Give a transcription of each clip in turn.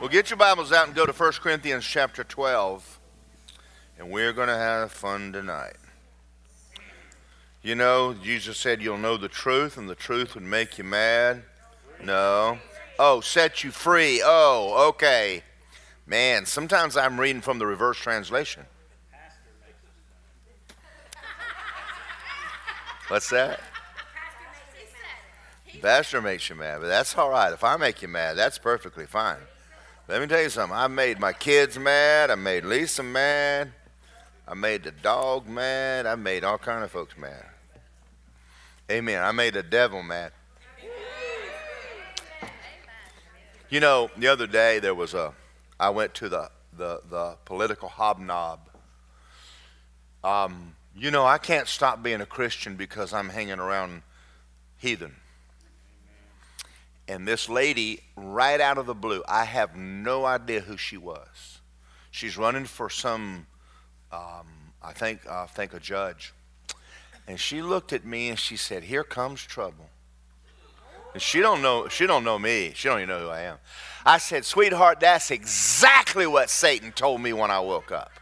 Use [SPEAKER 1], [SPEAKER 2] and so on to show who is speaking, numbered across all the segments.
[SPEAKER 1] Well, get your Bibles out and go to 1 Corinthians chapter 12, and we're going to have fun tonight. You know, Jesus said you'll know the truth, and the truth would make you mad. No. Oh, set you free. Oh, okay. Man, sometimes I'm reading from the reverse translation. What's that? Pastor makes you mad, but that's all right. If I make you mad, that's perfectly fine. Let me tell you something. I made my kids mad. I made Lisa mad. I made the dog mad. I made all kind of folks mad. Amen. I made the devil mad. You know, the other day there was a. I went to the the, the political hobnob. Um, you know, I can't stop being a Christian because I'm hanging around heathen. And this lady, right out of the blue, I have no idea who she was. She's running for some, um, I think, I think a judge. And she looked at me and she said, "Here comes trouble." And she don't know. She don't know me. She don't even know who I am. I said, "Sweetheart, that's exactly what Satan told me when I woke up."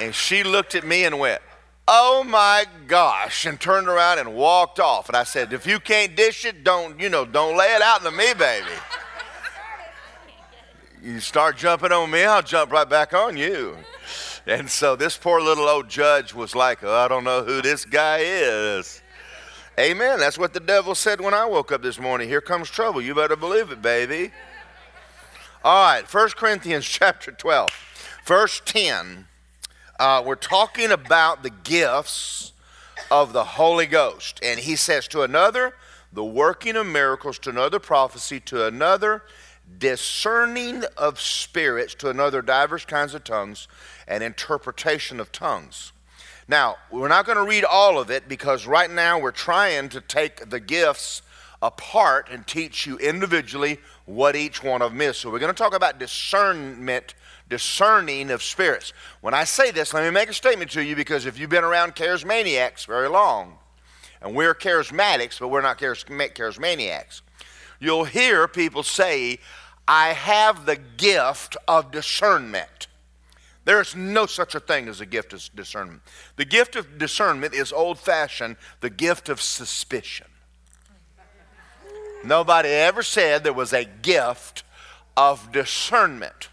[SPEAKER 1] And she looked at me and went, oh my gosh, and turned around and walked off. And I said, if you can't dish it, don't, you know, don't lay it out to me, baby. You start jumping on me, I'll jump right back on you. And so this poor little old judge was like, oh, I don't know who this guy is. Amen. That's what the devil said when I woke up this morning. Here comes trouble. You better believe it, baby. All right, 1 Corinthians chapter 12, verse 10 uh, we're talking about the gifts of the Holy Ghost. And he says, to another, the working of miracles, to another, prophecy, to another, discerning of spirits, to another, diverse kinds of tongues, and interpretation of tongues. Now, we're not going to read all of it because right now we're trying to take the gifts apart and teach you individually what each one of them is. So we're going to talk about discernment discerning of spirits. When I say this, let me make a statement to you because if you've been around charismaniacs very long, and we're charismatics, but we're not charismaniacs, you'll hear people say, I have the gift of discernment. There's no such a thing as a gift of discernment. The gift of discernment is old fashioned, the gift of suspicion. Nobody ever said there was a gift of discernment.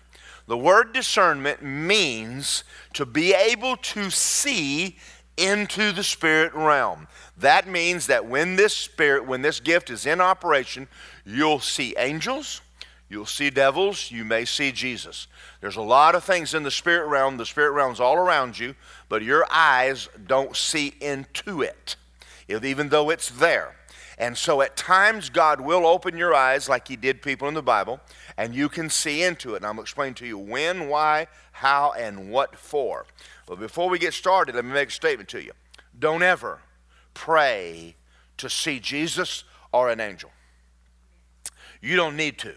[SPEAKER 1] The word discernment means to be able to see into the spirit realm. That means that when this spirit, when this gift is in operation, you'll see angels, you'll see devils, you may see Jesus. There's a lot of things in the spirit realm. The spirit realm's all around you, but your eyes don't see into it, even though it's there. And so at times, God will open your eyes like He did people in the Bible, and you can see into it. And I'm going to explain to you when, why, how, and what for. But before we get started, let me make a statement to you. Don't ever pray to see Jesus or an angel. You don't need to.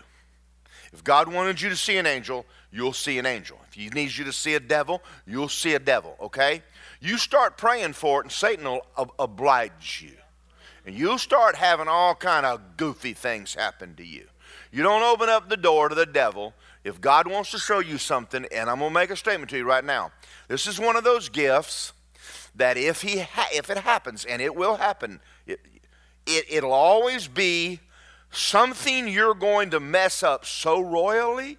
[SPEAKER 1] If God wanted you to see an angel, you'll see an angel. If He needs you to see a devil, you'll see a devil, okay? You start praying for it, and Satan will oblige you and you'll start having all kind of goofy things happen to you. You don't open up the door to the devil. If God wants to show you something, and I'm going to make a statement to you right now. This is one of those gifts that if he ha- if it happens, and it will happen, it, it, it'll always be something you're going to mess up so royally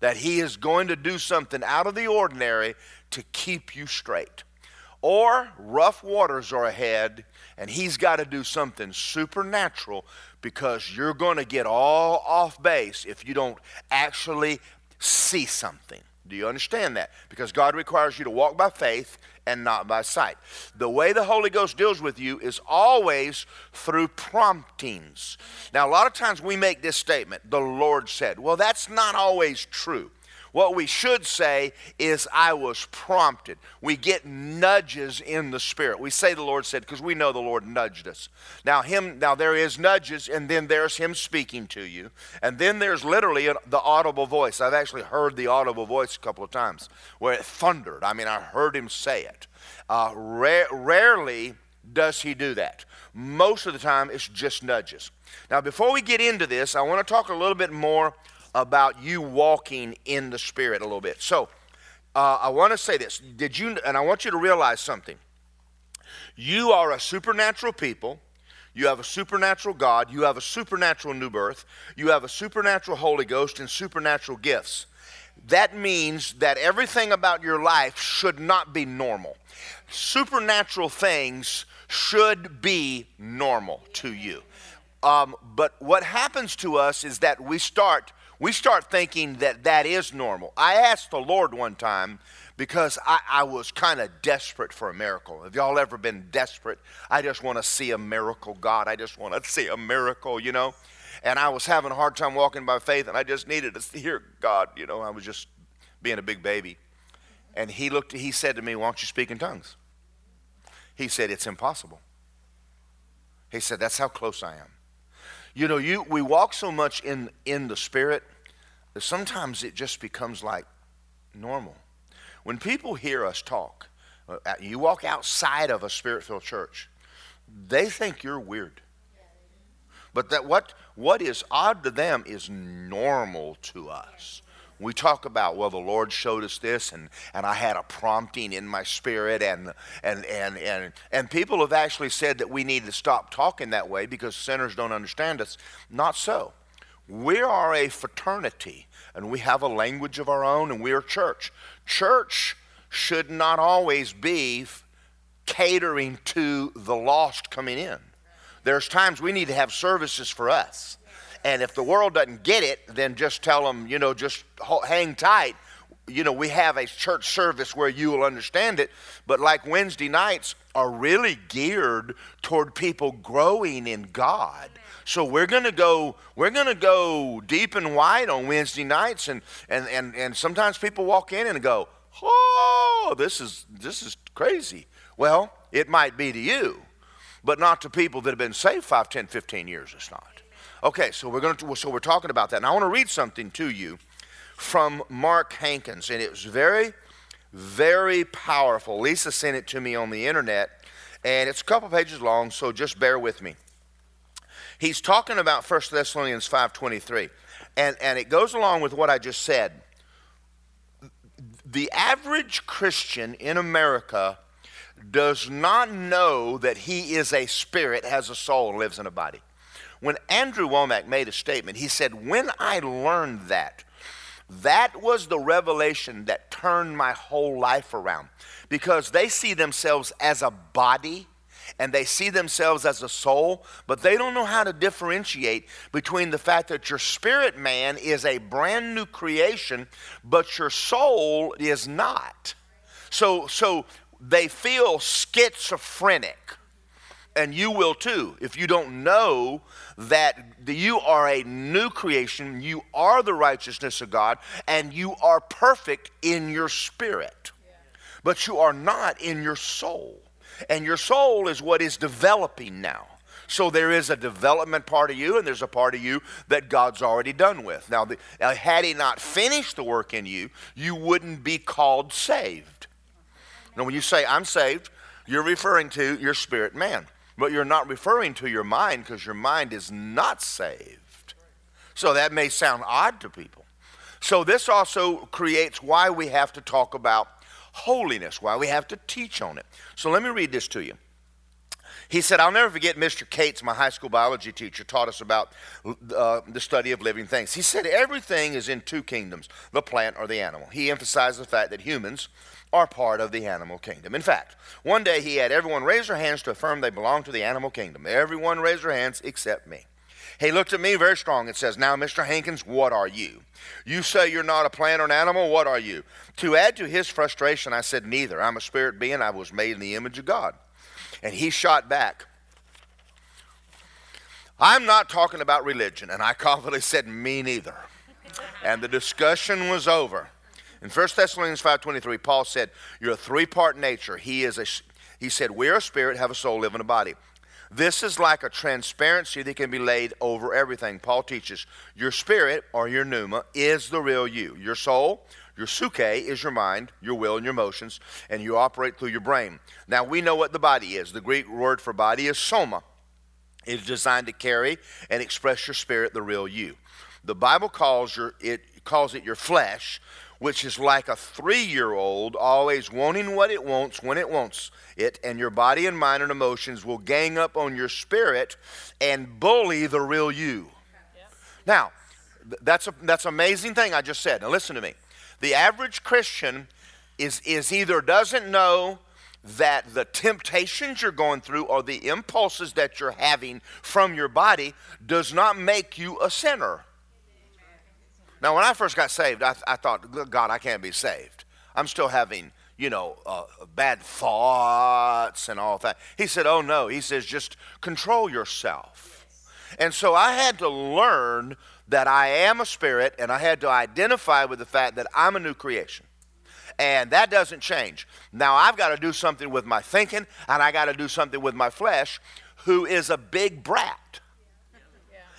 [SPEAKER 1] that he is going to do something out of the ordinary to keep you straight. Or rough waters are ahead and he's got to do something supernatural because you're going to get all off base if you don't actually see something. Do you understand that? Because God requires you to walk by faith and not by sight. The way the Holy Ghost deals with you is always through promptings. Now, a lot of times we make this statement, the Lord said. Well, that's not always true. What we should say is, I was prompted. We get nudges in the spirit. We say the Lord said because we know the Lord nudged us. Now, him, now there is nudges, and then there's him speaking to you. And then there's literally the audible voice. I've actually heard the audible voice a couple of times where it thundered. I mean, I heard him say it. Uh, ra- rarely does he do that? Most of the time, it's just nudges. Now, before we get into this, I want to talk a little bit more about you walking in the Spirit a little bit. So, uh, I want to say this. Did you, and I want you to realize something. You are a supernatural people. You have a supernatural God. You have a supernatural new birth. You have a supernatural Holy Ghost and supernatural gifts. That means that everything about your life should not be normal. Supernatural things should be normal to you. Um, but what happens to us is that we start we start thinking that that is normal. I asked the Lord one time because I, I was kind of desperate for a miracle. Have y'all ever been desperate? I just want to see a miracle, God. I just want to see a miracle, you know? And I was having a hard time walking by faith, and I just needed to hear God, you know? I was just being a big baby. And he looked, he said to me, Why don't you speak in tongues? He said, It's impossible. He said, That's how close I am. You know, you, we walk so much in, in the Spirit that sometimes it just becomes like normal. When people hear us talk, uh, you walk outside of a spirit filled church, they think you're weird. But that what, what is odd to them is normal to us we talk about well the lord showed us this and, and i had a prompting in my spirit and, and, and, and, and people have actually said that we need to stop talking that way because sinners don't understand us. Not so. We are a fraternity and we have a language of our own and we are church. Church should not always be catering to the lost coming in. There's times we need to have services for us and if the world doesn't get it, then just tell them, you know, just hang tight. You know, we have a church service where you will understand it, but like Wednesday nights are really geared toward people growing in God. So we're to go we're to go deep and wide on Wednesday nights and, and and and sometimes people walk in and go, "Oh, this is this is crazy." Well, it might be to you, but not to people that have been saved 5, 10, 15 years it's not. Okay, so we're going to so we're talking about that. And I want to read something to you from Mark Hankins, and it was very, very powerful. Lisa sent it to me on the internet, and it's a couple pages long, so just bear with me. He's talking about 1 Thessalonians 5:23, and, and it goes along with what I just said. The average Christian in America does not know that he is a spirit, has a soul, and lives in a body. When Andrew Wommack made a statement, he said, When I learned that, that was the revelation that turned my whole life around because they see themselves as a body and they see themselves as a soul, but they don't know how to differentiate between the fact that your spirit man is a brand new creation, but your soul is not. So, so they feel schizophrenic and you will too if you don't know that you are a new creation, you are the righteousness of God, and you are perfect in your spirit. But you are not in your soul. And your soul is what is developing now. So there is a development part of you, and there's a part of you that God's already done with. Now, the, had He not finished the work in you, you wouldn't be called saved. Now, when you say, I'm saved, you're referring to your spirit man. But you're not referring to your mind because your mind is not saved. So that may sound odd to people. So this also creates why we have to talk about holiness, why we have to teach on it. So let me read this to you. He said, I'll never forget Mr. Cates, my high school biology teacher, taught us about uh, the study of living things. He said, Everything is in two kingdoms the plant or the animal. He emphasized the fact that humans are part of the animal kingdom. In fact, one day he had everyone raise their hands to affirm they belong to the animal kingdom. Everyone raised their hands except me. He looked at me very strong and says, Now, Mr. Hankins, what are you? You say you're not a plant or an animal. What are you? To add to his frustration, I said, Neither. I'm a spirit being. I was made in the image of God. And he shot back. I'm not talking about religion. And I confidently said, Me neither. And the discussion was over. In 1 Thessalonians 5.23, Paul said, you're a three-part nature. He, is a, he said, we're a spirit, have a soul, live in a body. This is like a transparency that can be laid over everything. Paul teaches your spirit or your pneuma is the real you. Your soul, Your suke is your mind, your will, and your emotions, and you operate through your brain. Now, we know what the body is. The Greek word for body is soma. It is designed to carry and express your spirit, the real you. The Bible calls, your, it, calls it your flesh, which is like a three year old, always wanting what it wants when it wants it, and your body and mind and emotions will gang up on your spirit and bully the real you. Now, that's a that's an amazing thing I just said. Now listen to me. The average Christian is is either doesn't know that the temptations you're going through or the impulses that you're having from your body does not make you a sinner. Now, when I first got saved, I, I thought, God, I can't be saved. I'm still having, you know, uh, bad thoughts and all that. He said, Oh, no. He says, just control yourself. And so I had to learn that I am a spirit and I had to identify with the fact that I'm a new creation. And that doesn't change. Now I've got to do something with my thinking and I got to do something with my flesh, who is a big brat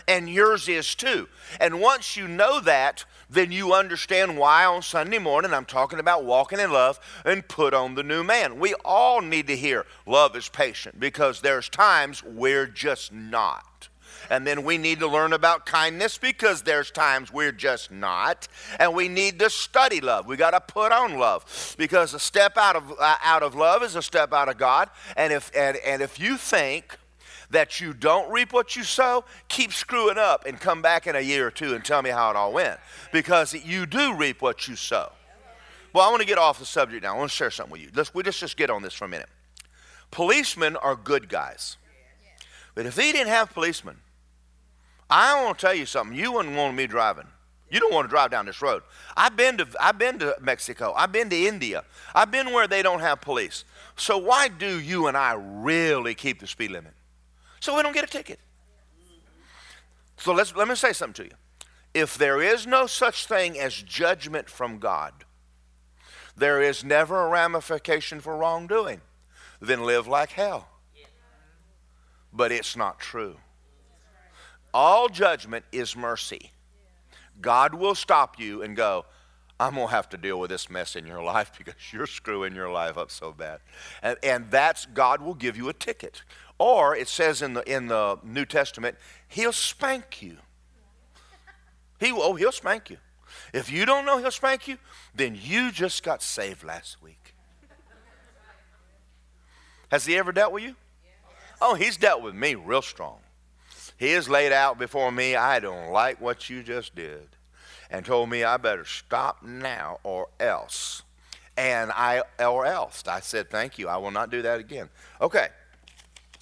[SPEAKER 1] and yours is too. And once you know that, then you understand why on Sunday morning I'm talking about walking in love and put on the new man. We all need to hear love is patient because there's times we're just not. And then we need to learn about kindness because there's times we're just not. And we need to study love. We got to put on love because a step out of uh, out of love is a step out of God. And if and, and if you think that you don't reap what you sow, keep screwing up and come back in a year or two and tell me how it all went. Because you do reap what you sow. Well, I want to get off the subject now. I want to share something with you. Let's we just, just get on this for a minute. Policemen are good guys. But if he didn't have policemen, I want to tell you something. You wouldn't want me driving. You don't want to drive down this road. I've been to I've been to Mexico. I've been to India. I've been where they don't have police. So why do you and I really keep the speed limit? So we don't get a ticket. So let's, let me say something to you. If there is no such thing as judgment from God, there is never a ramification for wrongdoing, then live like hell. But it's not true. All judgment is mercy. God will stop you and go, I'm going to have to deal with this mess in your life because you're screwing your life up so bad. And, and that's, God will give you a ticket. Or it says in the, in the New Testament, he'll spank you. He, oh, he'll spank you. If you don't know he'll spank you, then you just got saved last week. Has he ever dealt with you? Oh, he's dealt with me real strong. He has laid out before me, I don't like what you just did, and told me I better stop now or else. And I, or else. I said, thank you. I will not do that again. Okay.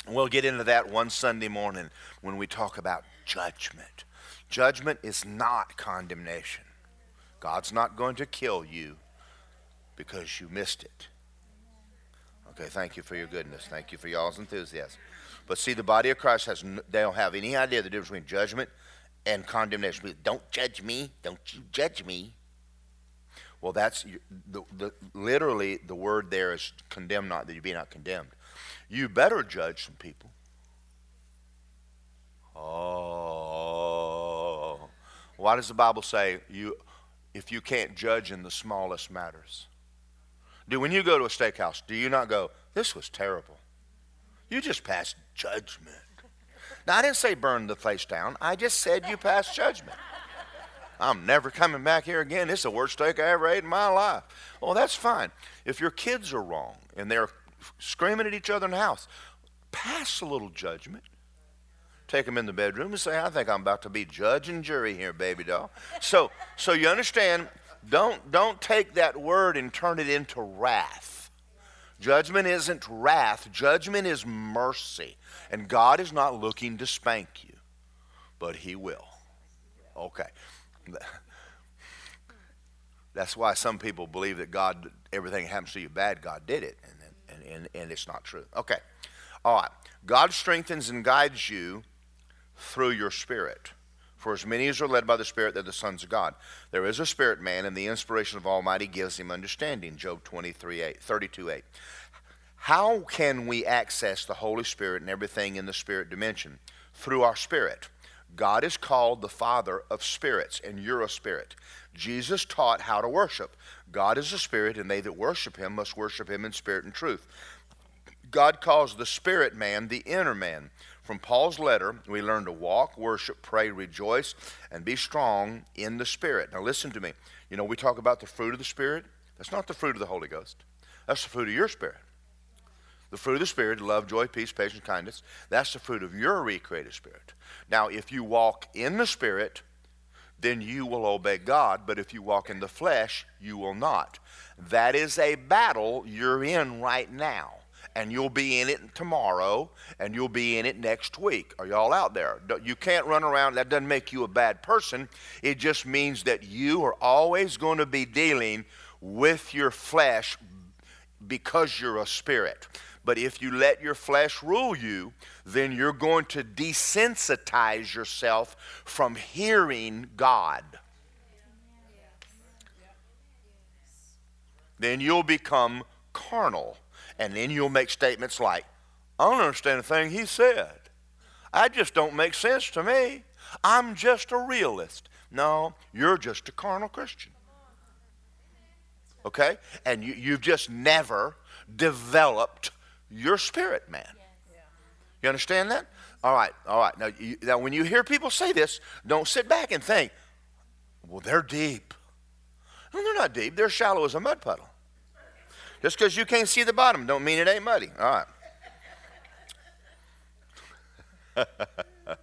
[SPEAKER 1] We'll get into that one Sunday morning when we talk about judgment. Judgment is not condemnation. God's not going to kill you because you missed it. Okay, thank you for your goodness. Thank you for y'all's enthusiasm. But see, the body of Christ has they don't have any idea the difference between judgment and condemnation. Don't judge me. Don't you judge me. Well, that's the, the, literally the word there is condemn not that you be not condemned you better judge some people. Oh. Why does the Bible say you if you can't judge in the smallest matters? Do when you go to a steakhouse, do you not go, this was terrible? You just passed judgment. Now I didn't say burn the place down. I just said you passed judgment. I'm never coming back here again. Is the worst steak I ever ate in my life. Well, that's fine. If your kids are wrong and they're screaming at each other in the house. Pass a little judgment. Take them in the bedroom and say, I think I'm about to be judge and jury here, baby doll. So, so you understand, don't, don't take that word and turn it into wrath. Judgment isn't wrath, judgment is mercy. And God is not looking to spank you, but He will. Okay. That's why some people believe that God, everything happens to you bad, God did it. And and, it's not true. Okay. All right. God strengthens and guides you through your spirit. For as many as are led by the Spirit, they're the sons of God. There is a spirit man, and the inspiration of Almighty gives him understanding. Job 23, 8, 32, 8. How can we access the Holy Spirit and everything in the spirit dimension? Through our spirit. God is called the Father of spirits, and you're a spirit. Jesus taught how to worship. God is a spirit, and they that worship him must worship him in spirit and truth. God calls the spirit man the inner man. From Paul's letter, we learn to walk, worship, pray, rejoice, and be strong in the Spirit. Now, listen to me. You know, we talk about the fruit of the Spirit. That's not the fruit of the Holy Ghost, that's the fruit of your spirit. The fruit of the Spirit, love, joy, peace, patience, kindness, that's the fruit of your recreated spirit. Now, if you walk in the Spirit, then you will obey God, but if you walk in the flesh, you will not. That is a battle you're in right now and you'll be in it tomorrow, and you'll be in it next week. Are y'all out there? You can't run around. That doesn't make you a bad person. It just means that you are always going to be dealing with your flesh because you're a spirit. But if you let your flesh rule you, then you're going to desensitize yourself from hearing God. Then you'll become carnal. And then you'll make statements like, I don't understand a thing he said. I just don't make sense to me. I'm just a realist. No, you're just a carnal Christian. Okay? And you, you've just never developed your spirit, man. You understand that? All right, all right. Now, you, now, when you hear people say this, don't sit back and think, well, they're deep. No, they're not deep. They're shallow as a mud puddle. Just because you can't see the bottom don't mean it ain't muddy. All right.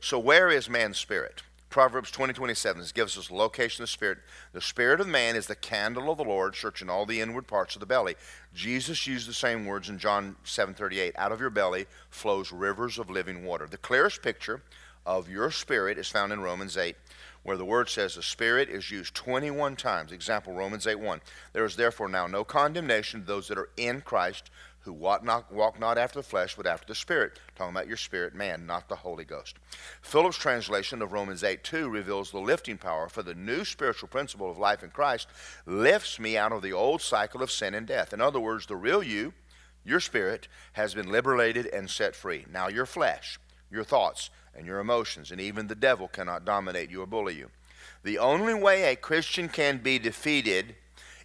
[SPEAKER 1] so where is man's spirit? Proverbs 20, 27 this gives us location of the spirit. The spirit of man is the candle of the Lord, searching all the inward parts of the belly. Jesus used the same words in John 7, 38. Out of your belly flows rivers of living water. The clearest picture of your spirit is found in Romans 8, where the word says the Spirit is used 21 times. Example, Romans 8 1. There is therefore now no condemnation to those that are in Christ who walk not, walk not after the flesh, but after the Spirit. Talking about your spirit man, not the Holy Ghost. Phillips translation of Romans 8 2 reveals the lifting power for the new spiritual principle of life in Christ lifts me out of the old cycle of sin and death. In other words, the real you, your spirit, has been liberated and set free. Now your flesh, your thoughts, and your emotions, and even the devil cannot dominate you or bully you. The only way a Christian can be defeated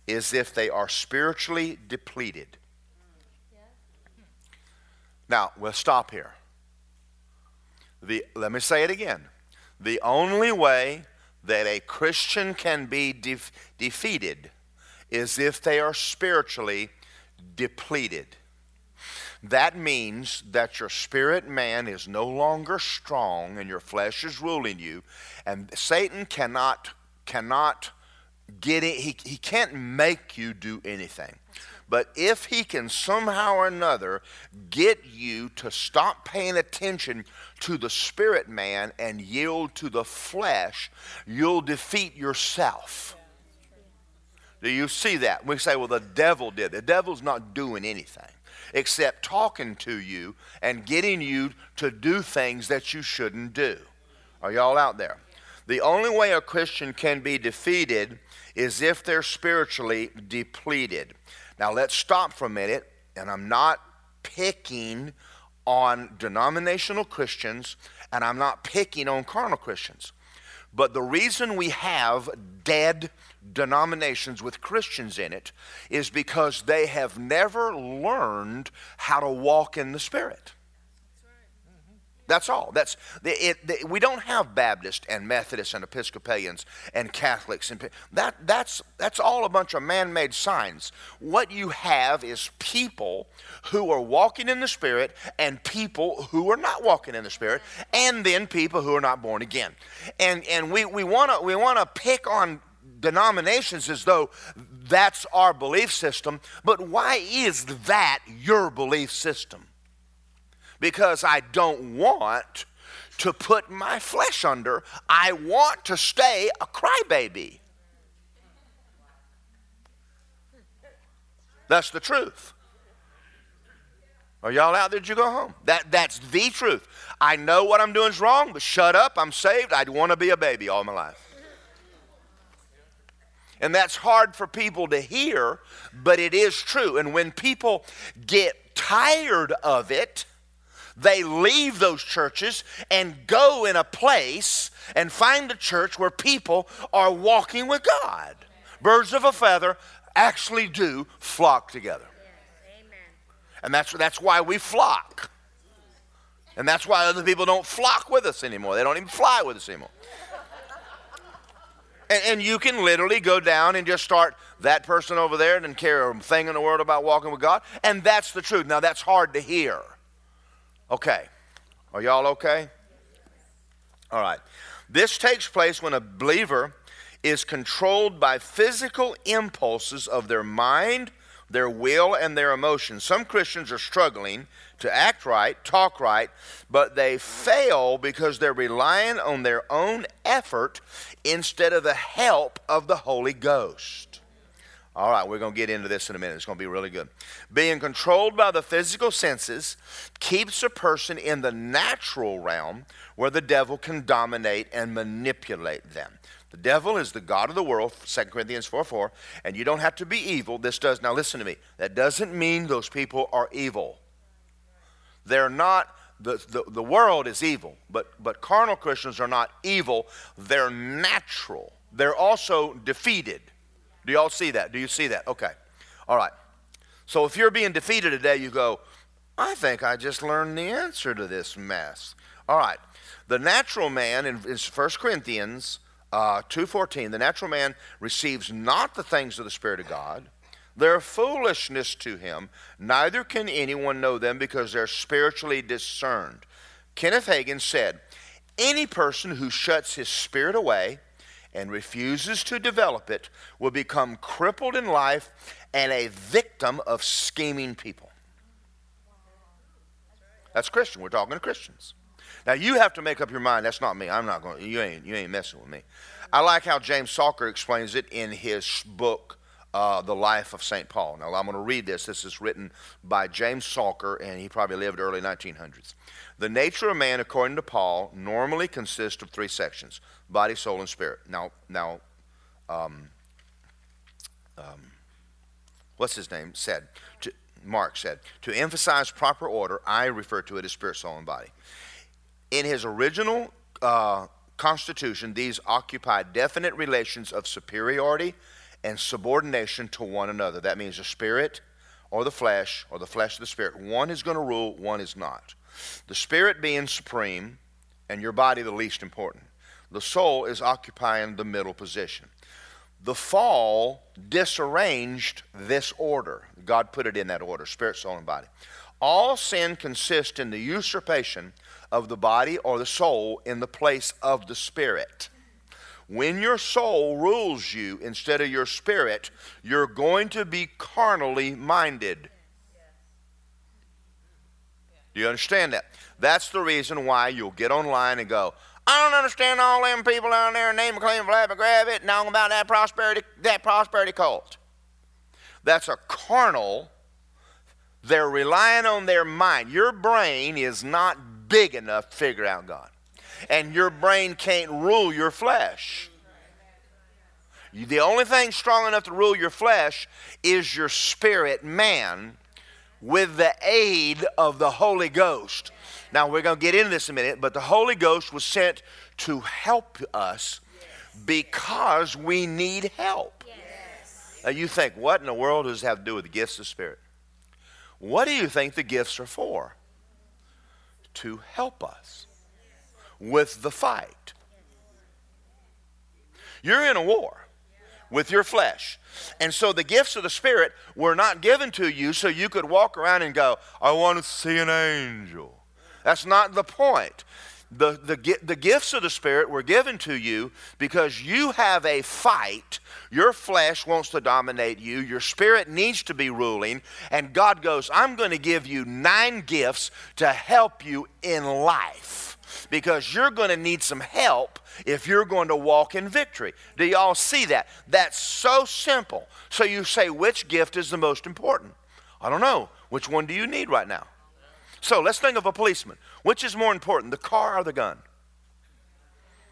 [SPEAKER 1] is if they are spiritually depleted. Now, we'll stop here. The, let me say it again. The only way that a Christian can be def- defeated is if they are spiritually depleted. That means that your spirit man is no longer strong and your flesh is ruling you. And Satan cannot, cannot get it, he, he can't make you do anything. But if he can somehow or another get you to stop paying attention to the spirit man and yield to the flesh, you'll defeat yourself. Do you see that? We say, well, the devil did. The devil's not doing anything except talking to you and getting you to do things that you shouldn't do. Are y'all out there? The only way a Christian can be defeated is if they're spiritually depleted. Now, let's stop for a minute, and I'm not picking on denominational Christians, and I'm not picking on carnal Christians. But the reason we have dead denominations with Christians in it is because they have never learned how to walk in the Spirit. That's all. That's it, we don't have Baptists and Methodists and Episcopalians and Catholics and that that's that's all a bunch of man-made signs. What you have is people who are walking in the Spirit and people who are not walking in the Spirit, and then people who are not born again. And and we we want to we want to pick on denominations as though that's our belief system. But why is that your belief system? Because I don't want to put my flesh under. I want to stay a crybaby. That's the truth. Are y'all out there? Did you go home? That, that's the truth. I know what I'm doing is wrong, but shut up. I'm saved. I'd want to be a baby all my life. And that's hard for people to hear, but it is true. And when people get tired of it, They leave those churches and go in a place and find a church where people are walking with God. Birds of a feather actually do flock together. And that's, that's why we flock. And that's why other people don't flock with us anymore. They don't even fly with us anymore. And, and, you can literally go down and just start that person over there and care a thing in the world about walking with God. And that's the truth. Now, that's hard to hear. Okay. Are y'all okay? All right. This takes place when a believer is controlled by physical impulses of their mind, their will, and their emotions. Some Christians are struggling to act right, talk right, but they fail because they're relying on their own effort instead of the help of the Holy Ghost. All right, we're going to get into this in a minute. It's going to be really good. Being controlled by the physical senses keeps a person in the natural realm where the devil can dominate and manipulate them. The devil is the God of the world, 2 Corinthians 4 4, and you don't have to be evil. This does, now listen to me, that doesn't mean those people are evil. They're not, the, the, the world is evil, but, but carnal Christians are not evil. They're natural. They're also defeated. Do y'all see that? Do you see that? Okay. All right. So if you're being defeated today, you go, I think I just learned the answer to this mess. All right. The natural man in, in 1 Corinthians uh, 2.14, the natural man receives not the things of the Spirit of God. They're foolishness to him. Neither can anyone know them because they're spiritually discerned. Kenneth Hagin said, Any person who shuts his spirit away and refuses to develop it will become crippled in life and a victim of scheming people. That's Christian. We're talking to Christians. Now you have to make up your mind. That's not me. I'm not going. You ain't. You ain't messing with me. I like how James Stalker explains it in his book, uh, The Life of Saint Paul. Now I'm going to read this. This is written by James Stalker, and he probably lived early 1900s. The nature of man, according to Paul, normally consists of three sections: body, soul, and spirit. Now, now, um, um, what's his name said? To, Mark said to emphasize proper order. I refer to it as spirit, soul, and body. In his original uh, constitution, these occupy definite relations of superiority and subordination to one another. That means the spirit or the flesh, or the flesh of the spirit. One is going to rule, one is not. The spirit being supreme, and your body the least important. The soul is occupying the middle position. The fall disarranged this order. God put it in that order spirit, soul, and body. All sin consists in the usurpation of the body or the soul in the place of the spirit. When your soul rules you instead of your spirit, you're going to be carnally minded. Do you understand that? That's the reason why you'll get online and go, I don't understand all them people down there name claim, and grab it, and all about that prosperity, that prosperity cult. That's a carnal. They're relying on their mind. Your brain is not big enough to figure out God. And your brain can't rule your flesh. The only thing strong enough to rule your flesh is your spirit man with the aid of the Holy Ghost. Now, we're going to get into this in a minute, but the Holy Ghost was sent to help us because we need help. Now, you think, what in the world does this have to do with the gifts of Spirit? What do you think the gifts are for? to help us with the fight. You're in a war with your flesh. And so the gifts of the Spirit were not given to you so you could walk around and go, I want to see an angel. That's not the point. The, the, the gifts of the Spirit were given to you because you have a fight. Your flesh wants to dominate you. Your spirit needs to be ruling. And God goes, I'm going to give you nine gifts to help you in life because you're going to need some help if you're going to walk in victory. Do y'all see that? That's so simple. So you say, which gift is the most important? I don't know. Which one do you need right now? So let's think of a policeman. Which is more important, the car or the gun?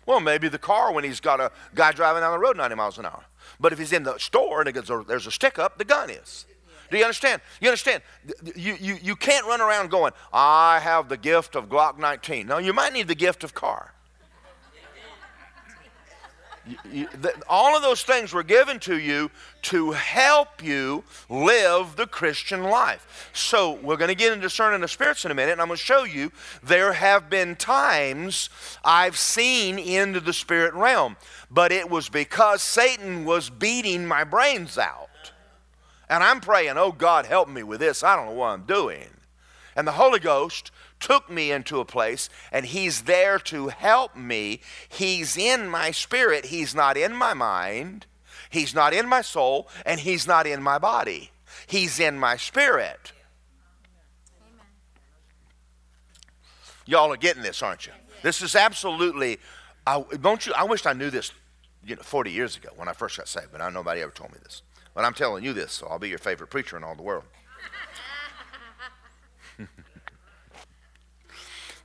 [SPEAKER 1] Well, maybe the car when he's got a guy driving down the road 90 miles an hour. But if he's in the store and there's a stick up, the gun is. Do you understand? You understand? You, you, you can't run around going, I have the gift of Glock 19. No, you might need the gift of car. You, you, the, all of those things were given to you to help you live the Christian life. So, we're going to get into discerning the spirits in a minute, and I'm going to show you there have been times I've seen into the spirit realm, but it was because Satan was beating my brains out. And I'm praying, oh God, help me with this. I don't know what I'm doing. And the Holy Ghost took me into a place, and He's there to help me. He's in my spirit, He's not in my mind, He's not in my soul, and He's not in my body. He's in my spirit. Y'all are getting this, aren't you? This is absolutely, I, don't you? I wish I knew this you know, 40 years ago when I first got saved, but I, nobody ever told me this. But I'm telling you this, so I'll be your favorite preacher in all the world.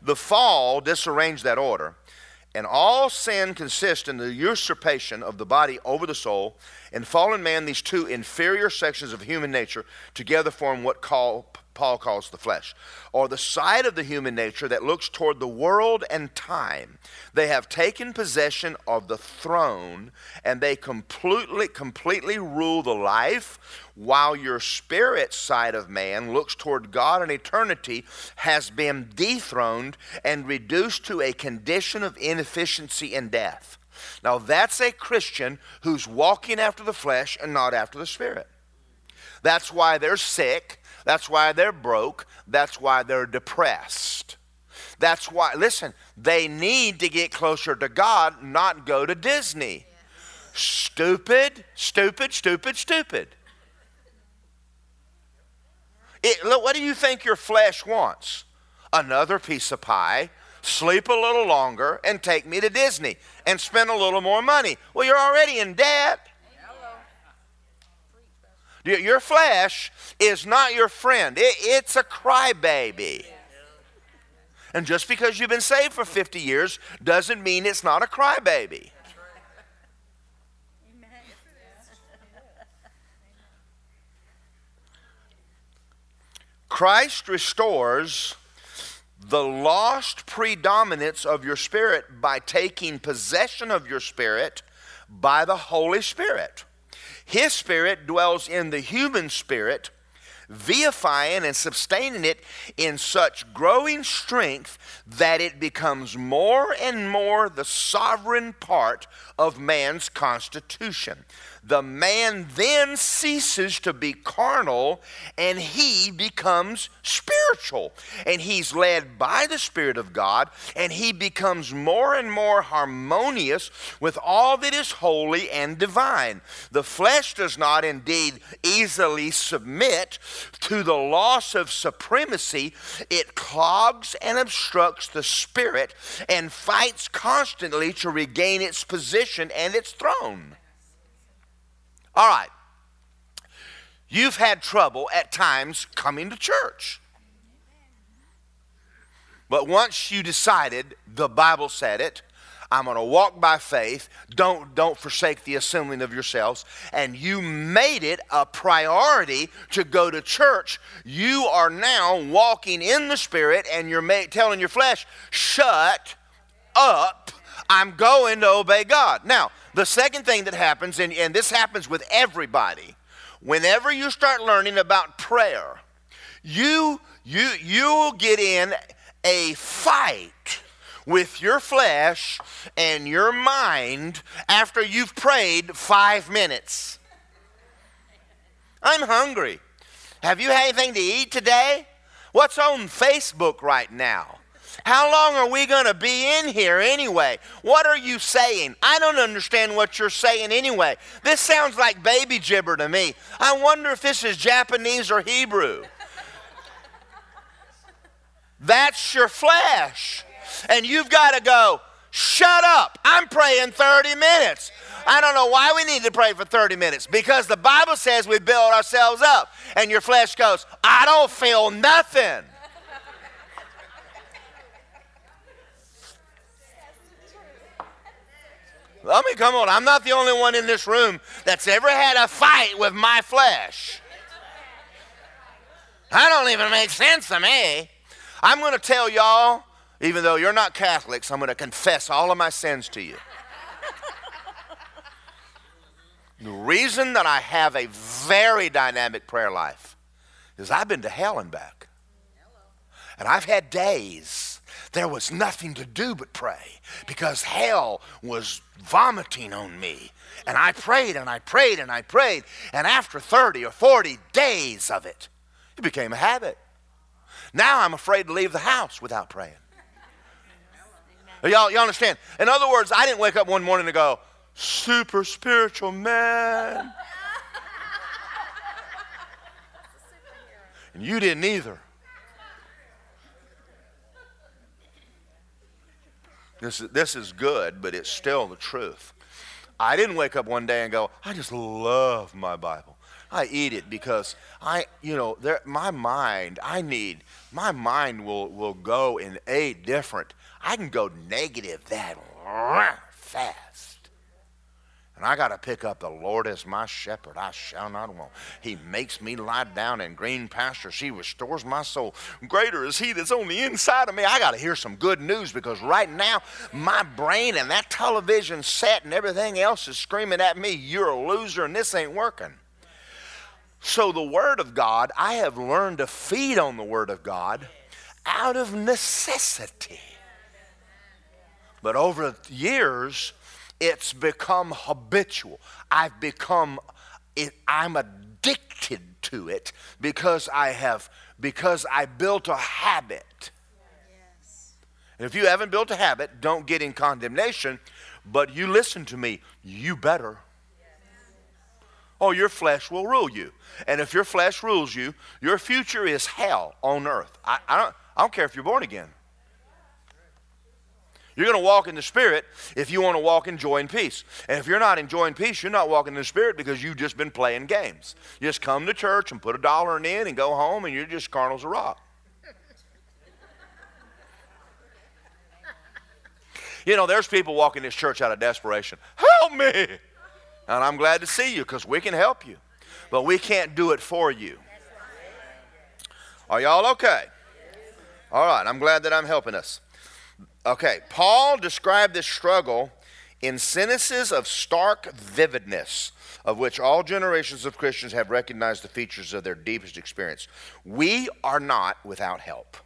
[SPEAKER 1] The fall disarranged that order, and all sin consists in the usurpation of the body over the soul. In fallen man, these two inferior sections of human nature together form what call, Paul calls the flesh, or the side of the human nature that looks toward the world and time. They have taken possession of the throne, and they completely, completely rule the life while your spirit side of man looks toward God and eternity, has been dethroned and reduced to a condition of inefficiency and death. Now, that's a Christian who's walking after the flesh and not after the spirit. That's why they're sick. That's why they're broke. That's why they're depressed. That's why, listen, they need to get closer to God, not go to Disney. Stupid, stupid, stupid, stupid. It, look, what do you think your flesh wants? Another piece of pie, sleep a little longer, and take me to Disney and spend a little more money. Well, you're already in debt. Your flesh is not your friend, it, it's a crybaby. And just because you've been saved for 50 years doesn't mean it's not a crybaby. Christ restores the lost predominance of your spirit by taking possession of your spirit by the Holy Spirit. His spirit dwells in the human spirit, vivifying and sustaining it in such growing strength that it becomes more and more the sovereign part of man's constitution the man then ceases to be carnal and he becomes spiritual. And he's led by the Spirit of God and he becomes more and more harmonious with all that is holy and divine. The flesh does not indeed easily submit to the loss of supremacy, it clogs and obstructs the spirit and fights constantly to regain its position and its throne. All right. You've had trouble at times coming to church. But once you decided, the Bible said it, I'm going to walk by faith, don't, don't forsake the assembling of yourselves, and you made it a priority to go to church, you are now walking in the Spirit and you're ma- telling your flesh, shut up, I'm going to obey God. Now, the second thing that happens, and, and this happens with everybody, whenever you start learning about prayer, you you you will get in a fight with your flesh and your mind after you've prayed five minutes. I'm hungry. Have you had anything to eat today? What's on Facebook right now? How long are we going to be in here anyway? What are you saying? I don't understand what you're saying anyway. This sounds like baby gibber to me. I wonder if this is Japanese or Hebrew. That's your flesh. And you've got to go, shut up. I'm praying 30 minutes. I don't know why we need to pray for 30 minutes because the Bible says we build ourselves up. And your flesh goes, I don't feel nothing. I mean, come on. I'm not the only one in this room that's ever had a fight with my flesh. That don't even make sense to me. I'm going to tell y'all, even though you're not Catholics, I'm going to confess all of my sins to you. the reason that I have a very dynamic prayer life is I've been to hell and back. And I've had days there was nothing to do but pray because hell was vomiting on me. And I prayed and I prayed and I prayed. And after 30 or 40 days of it, it became a habit. Now I'm afraid to leave the house without praying. Y'all, y'all understand? In other words, I didn't wake up one morning and go, super spiritual man. and you didn't either. This is, this is good, but it's still the truth. I didn't wake up one day and go, I just love my Bible. I eat it because I, you know, there, my mind, I need, my mind will, will go in a different, I can go negative that fast. And I got to pick up the Lord as my shepherd. I shall not want. He makes me lie down in green pastures. He restores my soul. Greater is He that's on the inside of me. I got to hear some good news because right now, my brain and that television set and everything else is screaming at me, You're a loser and this ain't working. So, the Word of God, I have learned to feed on the Word of God out of necessity. But over the years, it's become habitual. I've become, it, I'm addicted to it because I have, because I built a habit. And if you haven't built a habit, don't get in condemnation, but you listen to me, you better. Oh, your flesh will rule you. And if your flesh rules you, your future is hell on earth. I, I, don't, I don't care if you're born again. You're going to walk in the Spirit if you want to walk in joy and peace. And if you're not enjoying peace, you're not walking in the Spirit because you've just been playing games. You just come to church and put a dollar in and go home, and you're just carnal as a rock. You know, there's people walking this church out of desperation. Help me! And I'm glad to see you because we can help you. But we can't do it for you. Are y'all okay? All right, I'm glad that I'm helping us. Okay, Paul described this struggle in sentences of stark vividness, of which all generations of Christians have recognized the features of their deepest experience. We are not without help.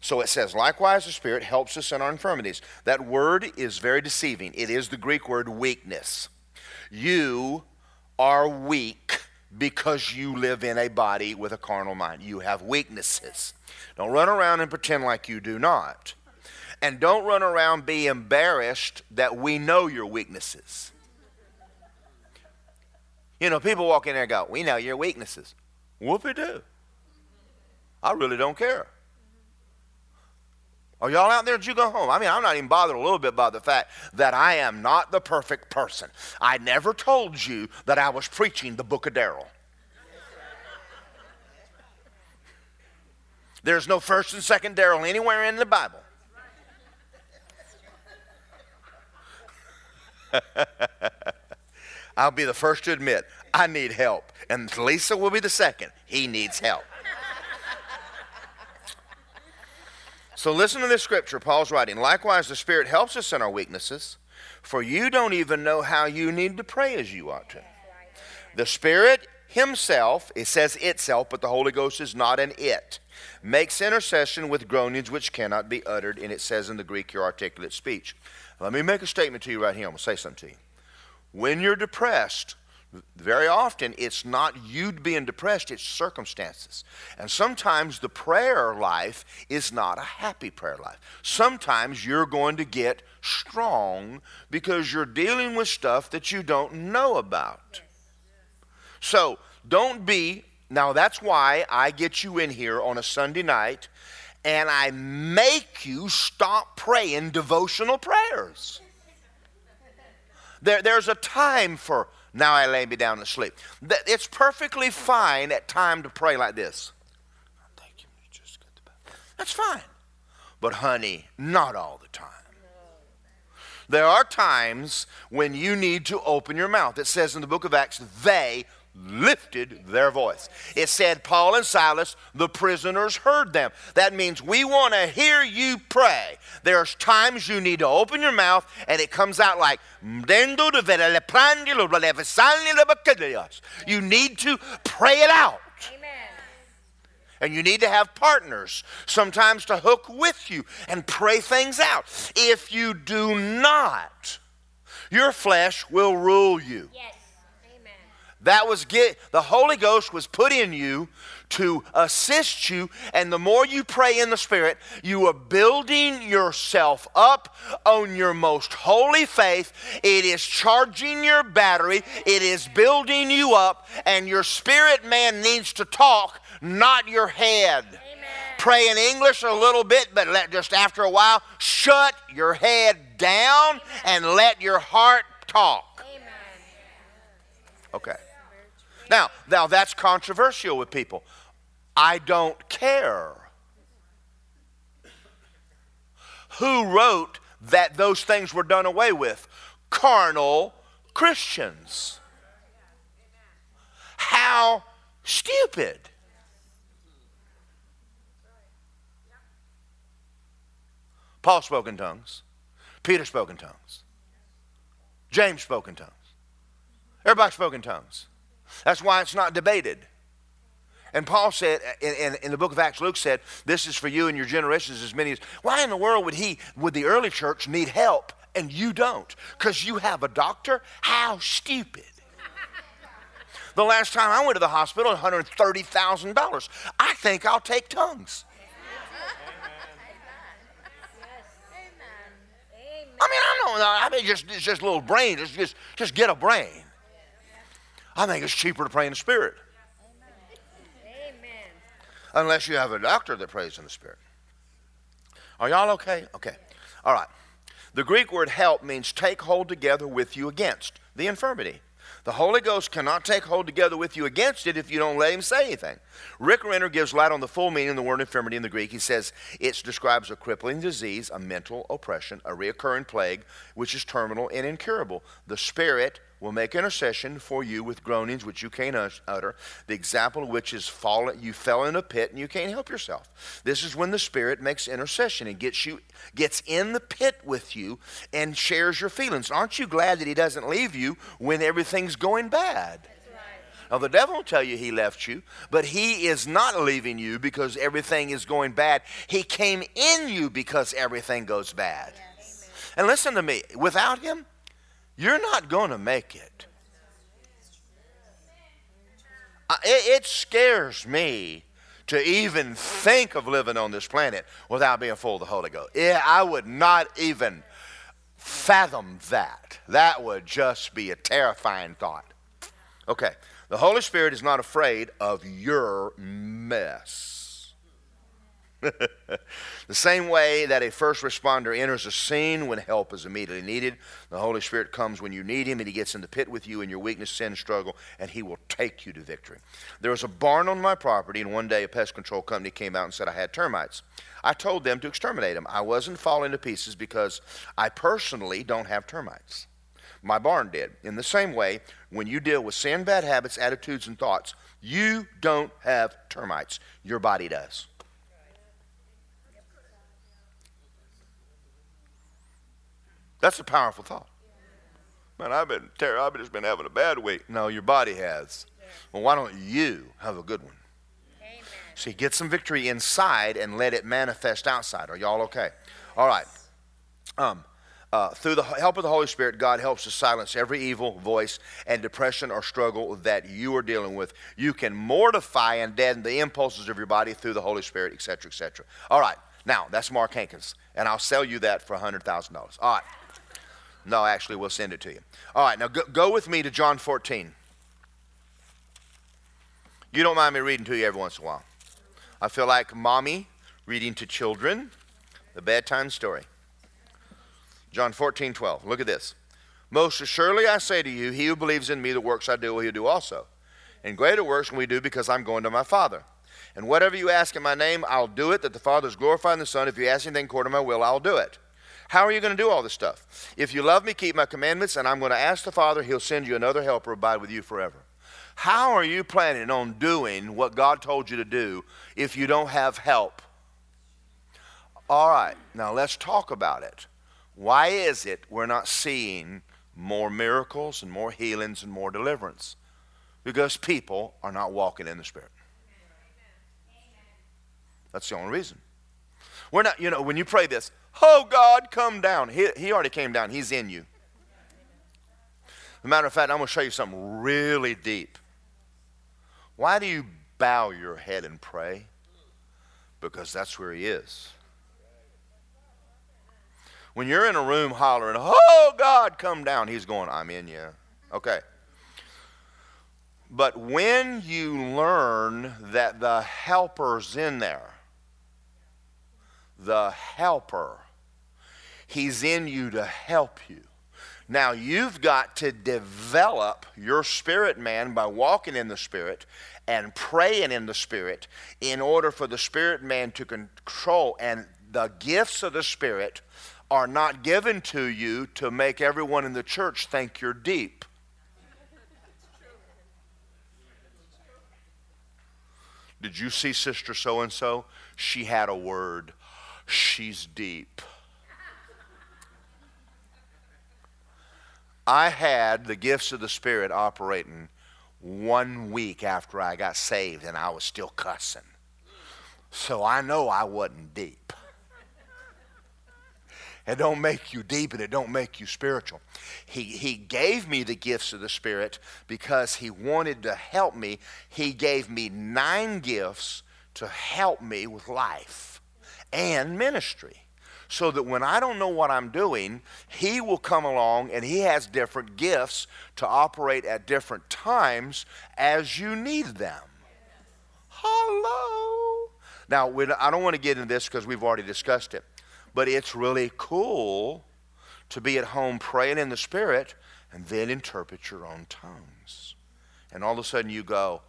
[SPEAKER 1] So it says, likewise, the Spirit helps us in our infirmities. That word is very deceiving. It is the Greek word weakness. You are weak because you live in a body with a carnal mind. You have weaknesses. Don't run around and pretend like you do not. And don't run around be embarrassed that we know your weaknesses. You know, people walk in there and go, We know your weaknesses. Whoopie do. I really don't care. Are y'all out there? Did you go home? I mean, I'm not even bothered a little bit by the fact that I am not the perfect person. I never told you that I was preaching the book of Daryl. There's no first and second Daryl anywhere in the Bible. I'll be the first to admit I need help. And Lisa will be the second. He needs help. so listen to this scripture Paul's writing. Likewise, the Spirit helps us in our weaknesses, for you don't even know how you need to pray as you ought to. The Spirit Himself, it says itself, but the Holy Ghost is not an it, makes intercession with groanings which cannot be uttered, and it says in the Greek, your articulate speech. Let me make a statement to you right here. I'm going to say something to you. When you're depressed, very often it's not you being depressed, it's circumstances. And sometimes the prayer life is not a happy prayer life. Sometimes you're going to get strong because you're dealing with stuff that you don't know about. So don't be, now that's why I get you in here on a Sunday night and I make you stop praying devotional prayers. There, there's a time for now I lay me down to sleep. It's perfectly fine at time to pray like this. That's fine. But honey, not all the time. There are times when you need to open your mouth. It says in the book of Acts, they lifted their voice. It said, Paul and Silas, the prisoners heard them. That means we want to hear you pray. There's times you need to open your mouth and it comes out like, you need to pray it out. And you need to have partners sometimes to hook with you and pray things out. If you do not, your flesh will rule you. Yes. Amen. That was get the Holy Ghost was put in you to assist you, and the more you pray in the Spirit, you are building yourself up on your most holy faith. It is charging your battery, it is building you up, and your spirit man needs to talk, not your head. Amen. Pray in English a little bit, but let just after a while, shut your head down and let your heart talk. Okay. Now, now that's controversial with people. I don't care. Who wrote that those things were done away with? Carnal Christians. How stupid. Paul spoke in tongues. Peter spoke in tongues. James spoke in tongues. Everybody spoke in tongues. That's why it's not debated. And Paul said in, in, in, the book of Acts, Luke said, This is for you and your generations as many as. Why in the world would he, would the early church need help and you don't? Because you have a doctor? How stupid. the last time I went to the hospital, $130,000. I think I'll take tongues. I mean, I don't know. I mean, just it's just a little brain. Just, just, just get a brain. I think it's cheaper to pray in the Spirit. Amen. Unless you have a doctor that prays in the Spirit. Are y'all okay? Okay. All right. The Greek word help means take hold together with you against the infirmity. The Holy Ghost cannot take hold together with you against it if you don't let Him say anything. Rick Renner gives light on the full meaning of the word infirmity in the Greek. He says it describes a crippling disease, a mental oppression, a reoccurring plague, which is terminal and incurable. The Spirit will make intercession for you with groanings which you can't utter. The example of which is fall, you fell in a pit and you can't help yourself. This is when the Spirit makes intercession and gets you gets in the pit with you and shares your feelings. Aren't you glad that He doesn't leave you when everything's going bad? Now, the devil will tell you he left you, but he is not leaving you because everything is going bad. He came in you because everything goes bad. Yes. And listen to me without him, you're not going to make it. It scares me to even think of living on this planet without being full of the Holy Ghost. Yeah, I would not even fathom that. That would just be a terrifying thought. Okay, the Holy Spirit is not afraid of your mess. the same way that a first responder enters a scene when help is immediately needed, the Holy Spirit comes when you need Him and He gets in the pit with you in your weakness, sin, struggle, and He will take you to victory. There was a barn on my property, and one day a pest control company came out and said I had termites. I told them to exterminate them. I wasn't falling to pieces because I personally don't have termites. My barn did. In the same way, when you deal with sin, bad habits, attitudes, and thoughts, you don't have termites. Your body does. That's a powerful thought. Man, I've been ter- I've just been having a bad week. No, your body has. Well, why don't you have a good one? Amen. See, get some victory inside and let it manifest outside. Are y'all okay? All right. Um, uh, through the help of the Holy Spirit, God helps to silence every evil voice and depression or struggle that you are dealing with. You can mortify and deaden the impulses of your body through the Holy Spirit, etc., etc. All right. Now, that's Mark Hankins, and I'll sell you that for $100,000. All right. No, actually, we'll send it to you. All right, now go, go with me to John 14. You don't mind me reading to you every once in a while. I feel like mommy reading to children the bedtime story. John 14, 12. Look at this. Most assuredly I say to you, he who believes in me, the works I do, will he do also. And greater works will we do because I'm going to my Father. And whatever you ask in my name, I'll do it, that the Father is glorified in the Son. If you ask anything according to my will, I'll do it. How are you going to do all this stuff? If you love me, keep my commandments, and I'm going to ask the Father, he'll send you another helper, abide with you forever. How are you planning on doing what God told you to do if you don't have help? All right, now let's talk about it. Why is it we're not seeing more miracles and more healings and more deliverance? Because people are not walking in the Spirit. That's the only reason. We're not, you know, when you pray this, oh God, come down. He, he already came down, He's in you. As a matter of fact, I'm going to show you something really deep. Why do you bow your head and pray? Because that's where He is. When you're in a room hollering, Oh God, come down, He's going, I'm in you. Okay. But when you learn that the helper's in there, the helper, He's in you to help you. Now, you've got to develop your spirit man by walking in the spirit and praying in the Spirit in order for the Spirit man to control. And the gifts of the Spirit are not given to you to make everyone in the church think you're deep. Did you see Sister So and so? She had a word. She's deep. I had the gifts of the Spirit operating one week after I got saved and I was still cussing. So I know I wasn't deep. It don't make you deep and it don't make you spiritual. He, he gave me the gifts of the Spirit because He wanted to help me. He gave me nine gifts to help me with life and ministry so that when I don't know what I'm doing, He will come along and He has different gifts to operate at different times as you need them. Hello. Now, I don't want to get into this because we've already discussed it, but it's really cool to be at home praying in the Spirit and then interpret your own tongues. And all of a sudden you go,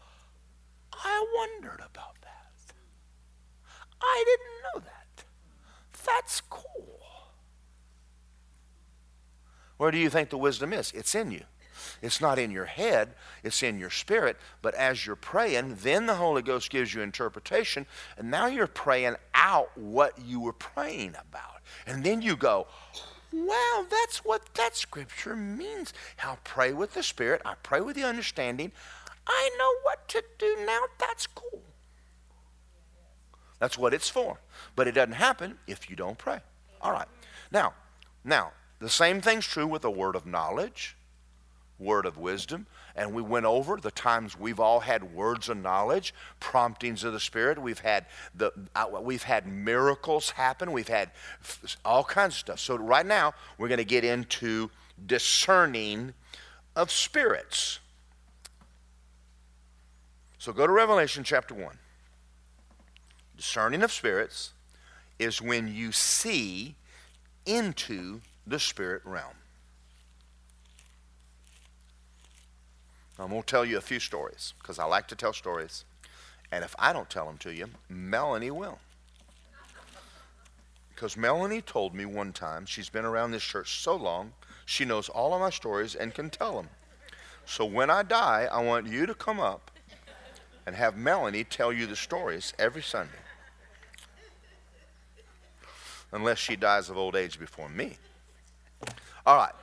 [SPEAKER 1] I wondered about that. I didn't know that. That's cool. Where do you think the wisdom is? It's in you. It's not in your head, it's in your spirit. But as you're praying, then the Holy Ghost gives you interpretation, and now you're praying out what you were praying about. And then you go, wow, that's what that scripture means. I'll pray with the Spirit, I pray with the understanding. I know what to do now. That's cool. That's what it's for. But it doesn't happen if you don't pray. All right. Now, now, the same thing's true with a word of knowledge, word of wisdom, and we went over the times we've all had words of knowledge, promptings of the Spirit. We've had the uh, we've had miracles happen. We've had all kinds of stuff. So right now we're going to get into discerning of spirits. So go to Revelation chapter one discerning of spirits is when you see into the spirit realm. I'm going to tell you a few stories because I like to tell stories. And if I don't tell them to you, Melanie will. Because Melanie told me one time, she's been around this church so long, she knows all of my stories and can tell them. So when I die, I want you to come up and have Melanie tell you the stories every Sunday unless she dies of old age before me. All right.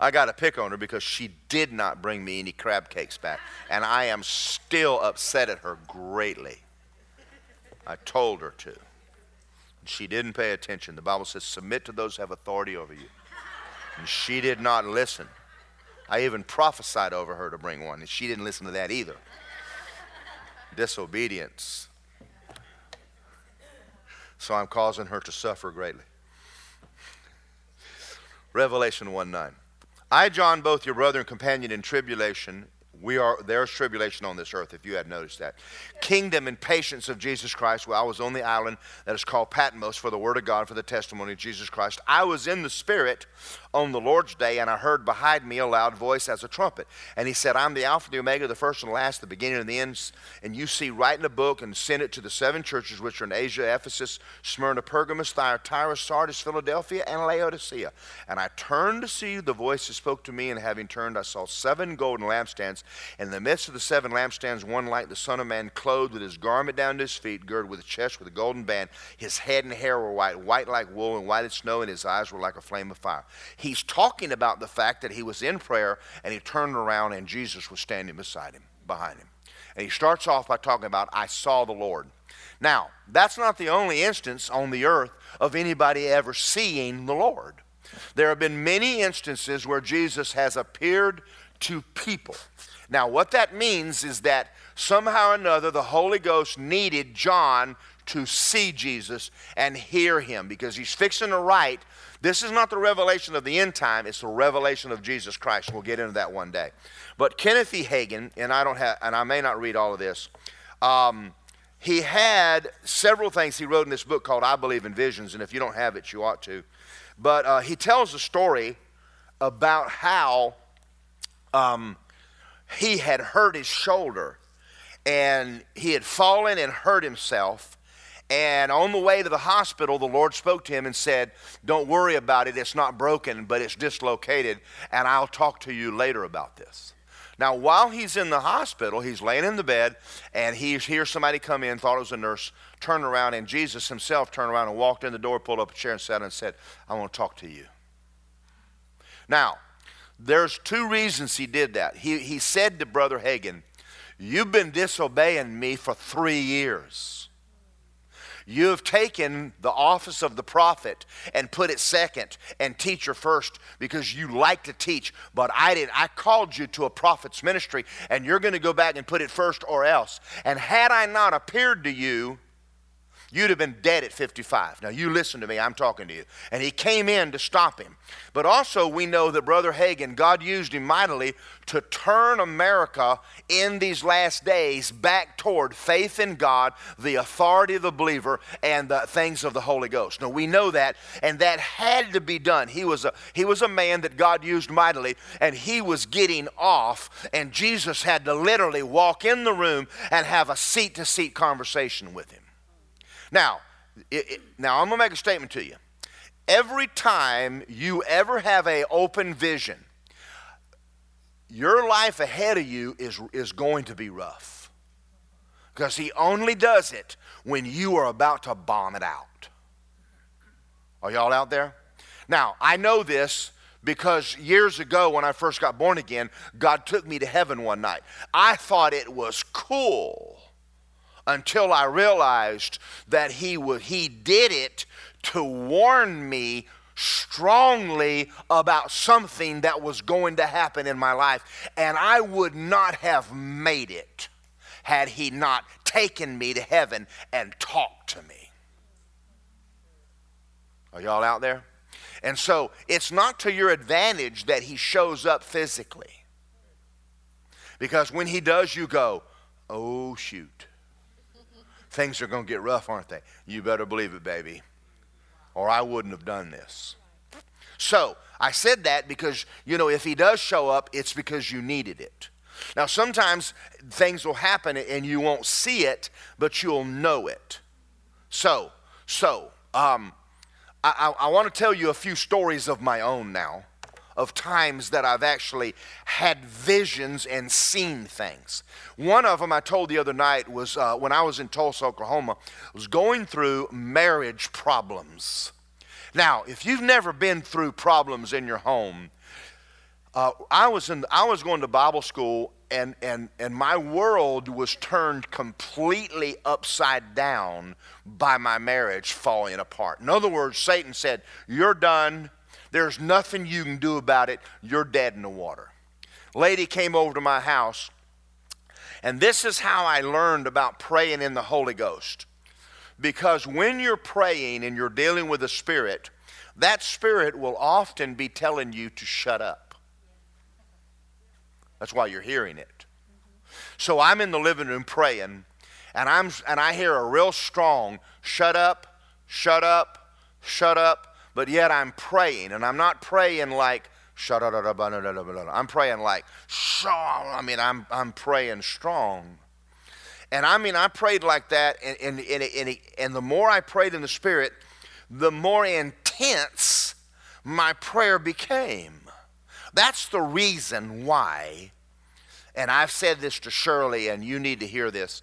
[SPEAKER 1] I got to pick on her because she did not bring me any crab cakes back. And I am still upset at her greatly. I told her to. She didn't pay attention. The Bible says, submit to those who have authority over you. And she did not listen. I even prophesied over her to bring one, and she didn't listen to that either. Disobedience so I'm causing her to suffer greatly. Revelation 1 9. I, John, both your brother and companion in tribulation, We are there's tribulation on this earth, if you had noticed that. Kingdom and patience of Jesus Christ. Well, I was on the island that is called Patmos for the word of God, for the testimony of Jesus Christ. I was in the Spirit on the Lord's day, and I heard behind me a loud voice as a trumpet. And he said, I'm the Alpha and the Omega, the first and the last, the beginning and the end. And you see, write in a book and send it to the seven churches which are in Asia, Ephesus, Smyrna, Pergamos, Thyatira, Sardis, Philadelphia, and Laodicea. And I turned to see the voice that spoke to me, and having turned, I saw seven golden lampstands. And in the midst of the seven lampstands, one like the Son of Man, clothed with his garment down to his feet, girded with a chest with a golden band. His head and hair were white, white like wool and white as snow, and his eyes were like a flame of fire. He's talking about the fact that he was in prayer and he turned around and Jesus was standing beside him, behind him. And he starts off by talking about, I saw the Lord. Now, that's not the only instance on the earth of anybody ever seeing the Lord. There have been many instances where Jesus has appeared to people. Now, what that means is that somehow or another the Holy Ghost needed John to see Jesus and hear him because he's fixing to write. This is not the revelation of the end time, it's the revelation of Jesus Christ. We'll get into that one day. But Kenneth E. Hagin, and I don't have, and I may not read all of this, um, he had several things he wrote in this book called I Believe in Visions, and if you don't have it, you ought to. But uh, he tells a story about how um, he had hurt his shoulder and he had fallen and hurt himself. And on the way to the hospital, the Lord spoke to him and said, Don't worry about it. It's not broken, but it's dislocated. And I'll talk to you later about this. Now, while he's in the hospital, he's laying in the bed and he hears somebody come in, thought it was a nurse, turned around, and Jesus himself turned around and walked in the door, pulled up a chair, and sat and said, I want to talk to you. Now, there's two reasons he did that. He, he said to Brother Hagin, You've been disobeying me for three years. You have taken the office of the prophet and put it second and teacher first because you like to teach. But I didn't. I called you to a prophet's ministry and you're going to go back and put it first or else. And had I not appeared to you, you'd have been dead at 55. Now, you listen to me, I'm talking to you. And he came in to stop him. But also, we know that Brother Hagin, God used him mightily to turn America in these last days back toward faith in God, the authority of the believer, and the things of the Holy Ghost. Now, we know that, and that had to be done. He was a, he was a man that God used mightily, and he was getting off, and Jesus had to literally walk in the room and have a seat to seat conversation with him. Now, it, it, now I'm going to make a statement to you. Every time you ever have a open vision, your life ahead of you is, is going to be rough. Because he only does it when you are about to bomb it out. Are y'all out there? Now, I know this because years ago when I first got born again, God took me to heaven one night. I thought it was cool until I realized that he, was, he did it to warn me strongly about something that was going to happen in my life. And I would not have made it had he not taken me to heaven and talked to me. Are y'all out there? And so it's not to your advantage that he shows up physically. Because when he does, you go, oh, shoot things are going to get rough, aren't they? You better believe it, baby. Or I wouldn't have done this. So, I said that because, you know, if he does show up, it's because you needed it. Now, sometimes things will happen and you won't see it, but you'll know it. So, so, um, I, I, I want to tell you a few stories of my own now of times that I've actually had visions and seen things. One of them I told the other night was uh, when I was in Tulsa, Oklahoma, I was going through marriage problems. Now, if you've never been through problems in your home, uh, I was in I was going to Bible school and and and my world was turned completely upside down by my marriage falling apart. In other words, Satan said, "You're done. There's nothing you can do about it. You're dead in the water. Lady came over to my house, and this is how I learned about praying in the Holy Ghost. Because when you're praying and you're dealing with the Spirit, that Spirit will often be telling you to shut up. That's why you're hearing it. So I'm in the living room praying, and, I'm, and I hear a real strong shut up, shut up, shut up, but yet I'm praying, and I'm not praying like, I'm praying like, I mean, I'm, I'm praying strong. And I mean, I prayed like that, and, and, and, and the more I prayed in the Spirit, the more intense my prayer became. That's the reason why, and I've said this to Shirley, and you need to hear this.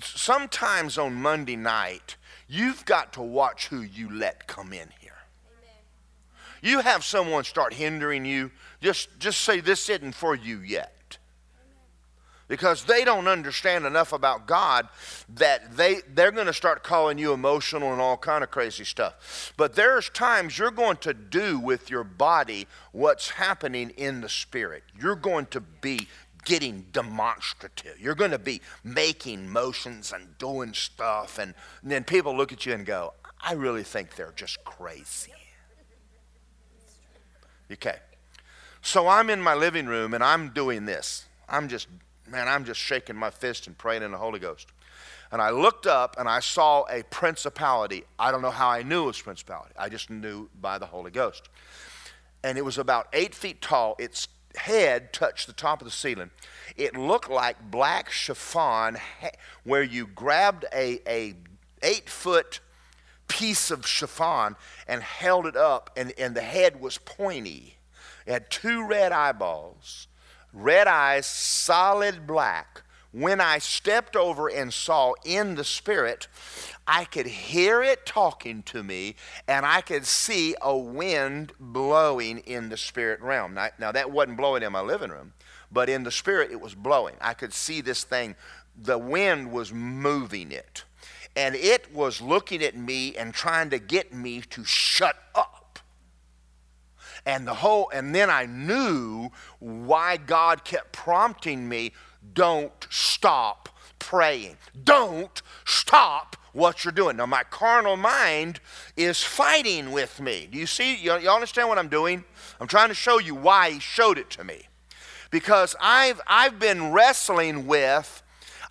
[SPEAKER 1] Sometimes on Monday night, you've got to watch who you let come in here. You have someone start hindering you, just, just say, This isn't for you yet because they don't understand enough about God that they they're going to start calling you emotional and all kind of crazy stuff. But there's times you're going to do with your body what's happening in the spirit. You're going to be getting demonstrative. You're going to be making motions and doing stuff and, and then people look at you and go, "I really think they're just crazy." Okay. So I'm in my living room and I'm doing this. I'm just man, I'm just shaking my fist and praying in the Holy Ghost. And I looked up and I saw a principality. I don't know how I knew it was principality. I just knew by the Holy Ghost. And it was about eight feet tall. Its head touched the top of the ceiling. It looked like black chiffon where you grabbed a, a eight foot piece of chiffon and held it up and, and the head was pointy. It had two red eyeballs red eyes, solid black. When I stepped over and saw in the spirit, I could hear it talking to me, and I could see a wind blowing in the spirit realm. Now, now, that wasn't blowing in my living room, but in the spirit, it was blowing. I could see this thing, the wind was moving it. And it was looking at me and trying to get me to shut up and the whole and then I knew why God kept prompting me don't stop praying. Don't stop what you're doing. Now, my carnal mind is fighting with me. Do you see? You, you, understand what I'm doing? I'm trying to show you why he showed it to me. Because I've, I've been wrestling with,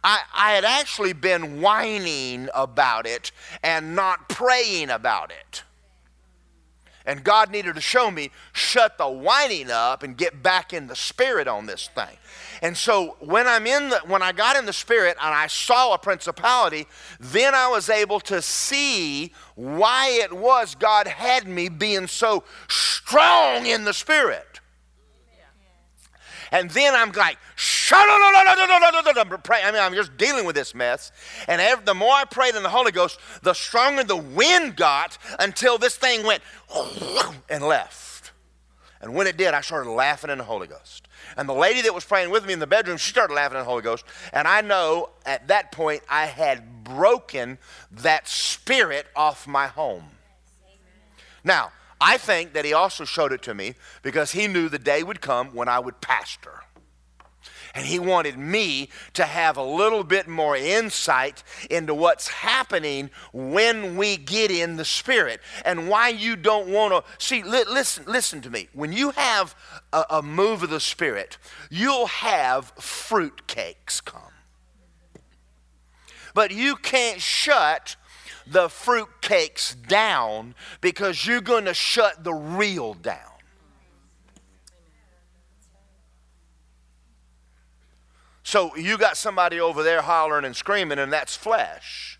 [SPEAKER 1] I, I had actually been whining about it and not praying about it. And God needed to show me, shut the whining up and get back in the spirit on this thing. And so when I'm in the when I got in the spirit and I saw a principality, then I was able to see why it was God had me being so strong in the spirit. And then I'm like, I mean, I'm just dealing with this mess. And every, the more I prayed in the Holy Ghost, the stronger the wind got until this thing went and left. And when it did, I started laughing in the Holy Ghost. And the lady that was praying with me in the bedroom, she started laughing in the Holy Ghost. And I know at that point I had broken that spirit off my home. Now, I think that he also showed it to me because he knew the day would come when I would pastor. And he wanted me to have a little bit more insight into what's happening when we get in the Spirit and why you don't want to. See, li- listen, listen to me. When you have a, a move of the Spirit, you'll have fruitcakes come. But you can't shut the fruit cakes down because you're going to shut the real down. So you got somebody over there hollering and screaming, and that's flesh.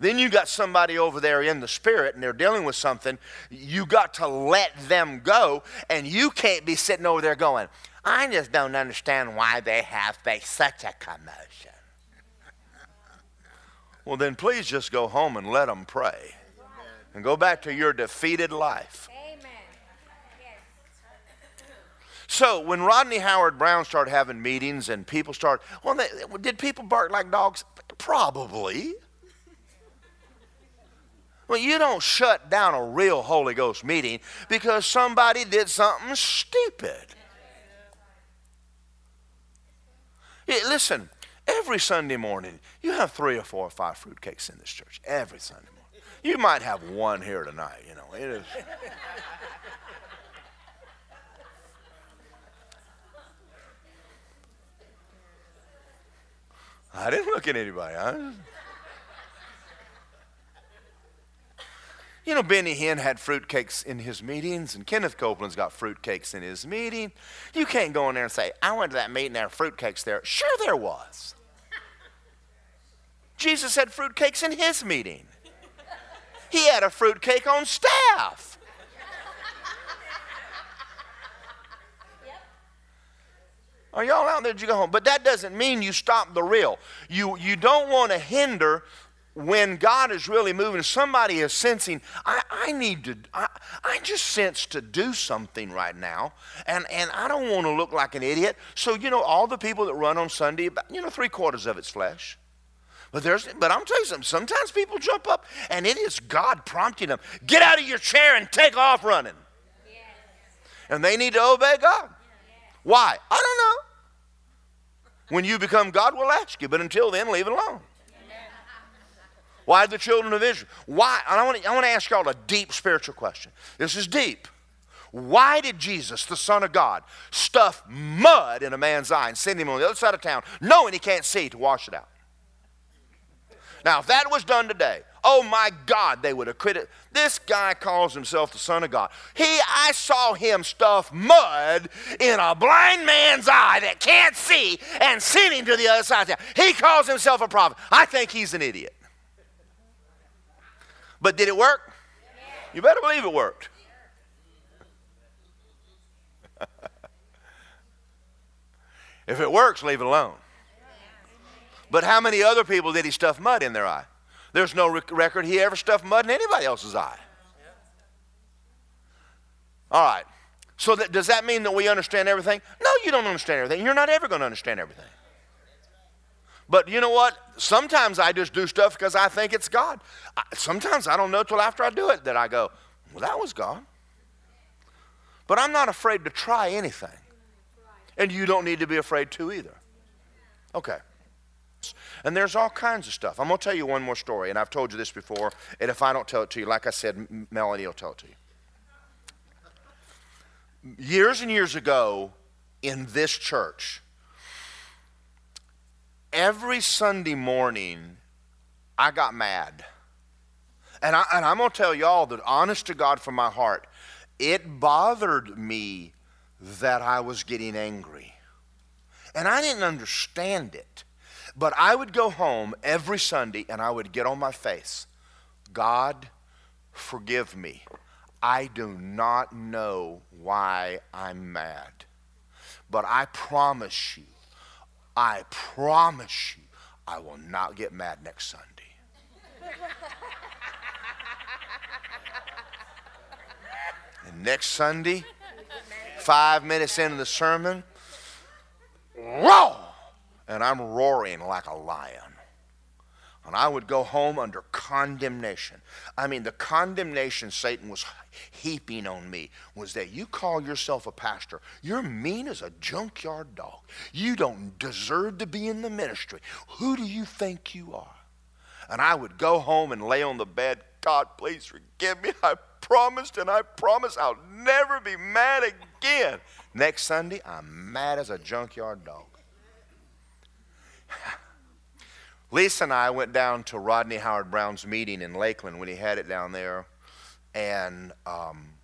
[SPEAKER 1] Then you got somebody over there in the spirit and they're dealing with something. You got to let them go, and you can't be sitting over there going, I just don't understand why they have such a commotion. Well, then please just go home and let them pray. And go back to your defeated life. So when Rodney Howard-Browne started having meetings and people started, well, they, did people bark like dogs? Probably. Well, you don't shut down a real Holy Ghost meeting because somebody did something stupid. Listen, Every Sunday morning, you have three or four or five fruitcakes in this church. Every Sunday morning. You might have one here tonight, you know. It is. I didn't look at anybody. I, You know, Benny Hinn had fruitcakes in his meetings, and Kenneth Copeland's got fruitcakes in his meeting. You can't go in there and say, I went to that meeting, there were fruitcakes there. Sure, there was. Jesus had fruitcakes in his meeting. He had a fruitcake on staff. Are y'all out there? Did you go home? But that doesn't mean you stop the real. You, you don't want to hinder when God is really moving, somebody is sensing, I, I need to, I, I just sense to do something right now, and, and I don't want to look like an idiot. So, you know, all the people that run on Sunday, about, you know, three quarters of it's flesh. But there's, but I'm telling you something. Sometimes people jump up, and it is God prompting them. Get out of your chair and take off running. Yes. And they need to obey God. Yes. Why? I don't know. When you become God, we'll ask you. But until then, leave it alone. Why the children of Israel? Why? And I want to, I ask y'all a deep spiritual question. This is deep. Why did Jesus, the Son of God, stuff mud in a man's eye and send him on the other side of town, knowing he can't see, to wash it out? Now, if that was done today, oh my God, they would have quit This guy calls himself the Son of God. He, I saw him stuff mud in a blind man's eye that can't see and send him to the other side of town. He calls himself a prophet. I think he's an idiot. But did it work? You better believe it worked. if it works, leave it alone. But how many other people did he stuff mud in their eye? There's no record he ever stuffed mud in anybody else's eye. All right. So that, does that mean that we understand everything? No, you don't understand everything. You're not ever going to understand everything. But you know what? Sometimes I just do stuff because I think it's God. I, sometimes I don't know till after I do it that I go, well, that was God. But I'm not afraid to try anything. And you don't need to be afraid to either. Okay. And there's all kinds of stuff. I'm going to tell you one more story, and I've told you this before. And if I don't tell it to you, like I said, Melanie will tell it to you. Years and years ago in this church, every Sunday morning, I got mad. And, I, and I'm going to tell y'all that, honest to God from my heart, it bothered me that I was getting angry. And I didn't understand it. But I would go home every Sunday and I would get on my face God, forgive me. I do not know why I'm mad. But I promise you, I promise you, I will not get mad next Sunday. and next Sunday, five minutes into the sermon, roar! And I'm roaring like a lion. And I would go home under condemnation. I mean, the condemnation Satan was heaping on me was that you call yourself a pastor. You're mean as a junkyard dog. You don't deserve to be in the ministry. Who do you think you are? And I would go home and lay on the bed. God, please forgive me. I promised and I promise I'll never be mad again. Next Sunday, I'm mad as a junkyard dog. Lisa and I went down to Rodney Howard-Browne's meeting in Lakeland when he had it down there, and um,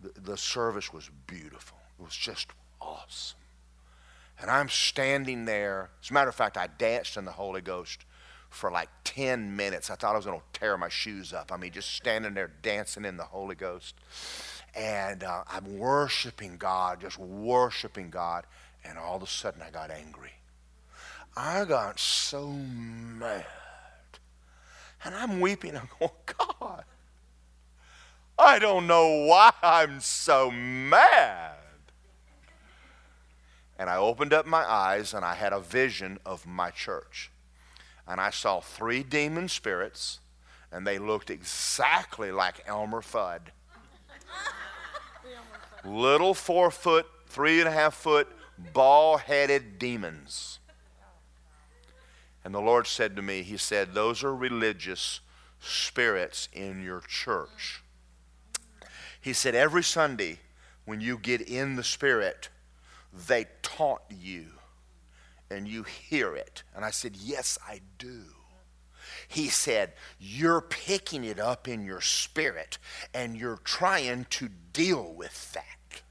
[SPEAKER 1] the, the service was beautiful. It was just awesome. And I'm standing there. As a matter of fact, I danced in the Holy Ghost for like 10 minutes. I thought I was going to tear my shoes up. I mean, just standing there dancing in the Holy Ghost. And uh, I'm worshiping God, just worshiping God. And all of a sudden, I got angry. I got so mad. And I'm weeping. I'm going, God, I don't know why I'm so mad. And I opened up my eyes and I had a vision of my church. And I saw three demon spirits, and they looked exactly like Elmer Fudd. Little four foot, three and a half foot, ball headed demons. And the Lord said to me, He said, Those are religious spirits in your church. He said, Every Sunday when you get in the Spirit, they taunt you and you hear it? And I said, Yes, I do. He said, You're picking it up in your spirit and you're trying to deal with that.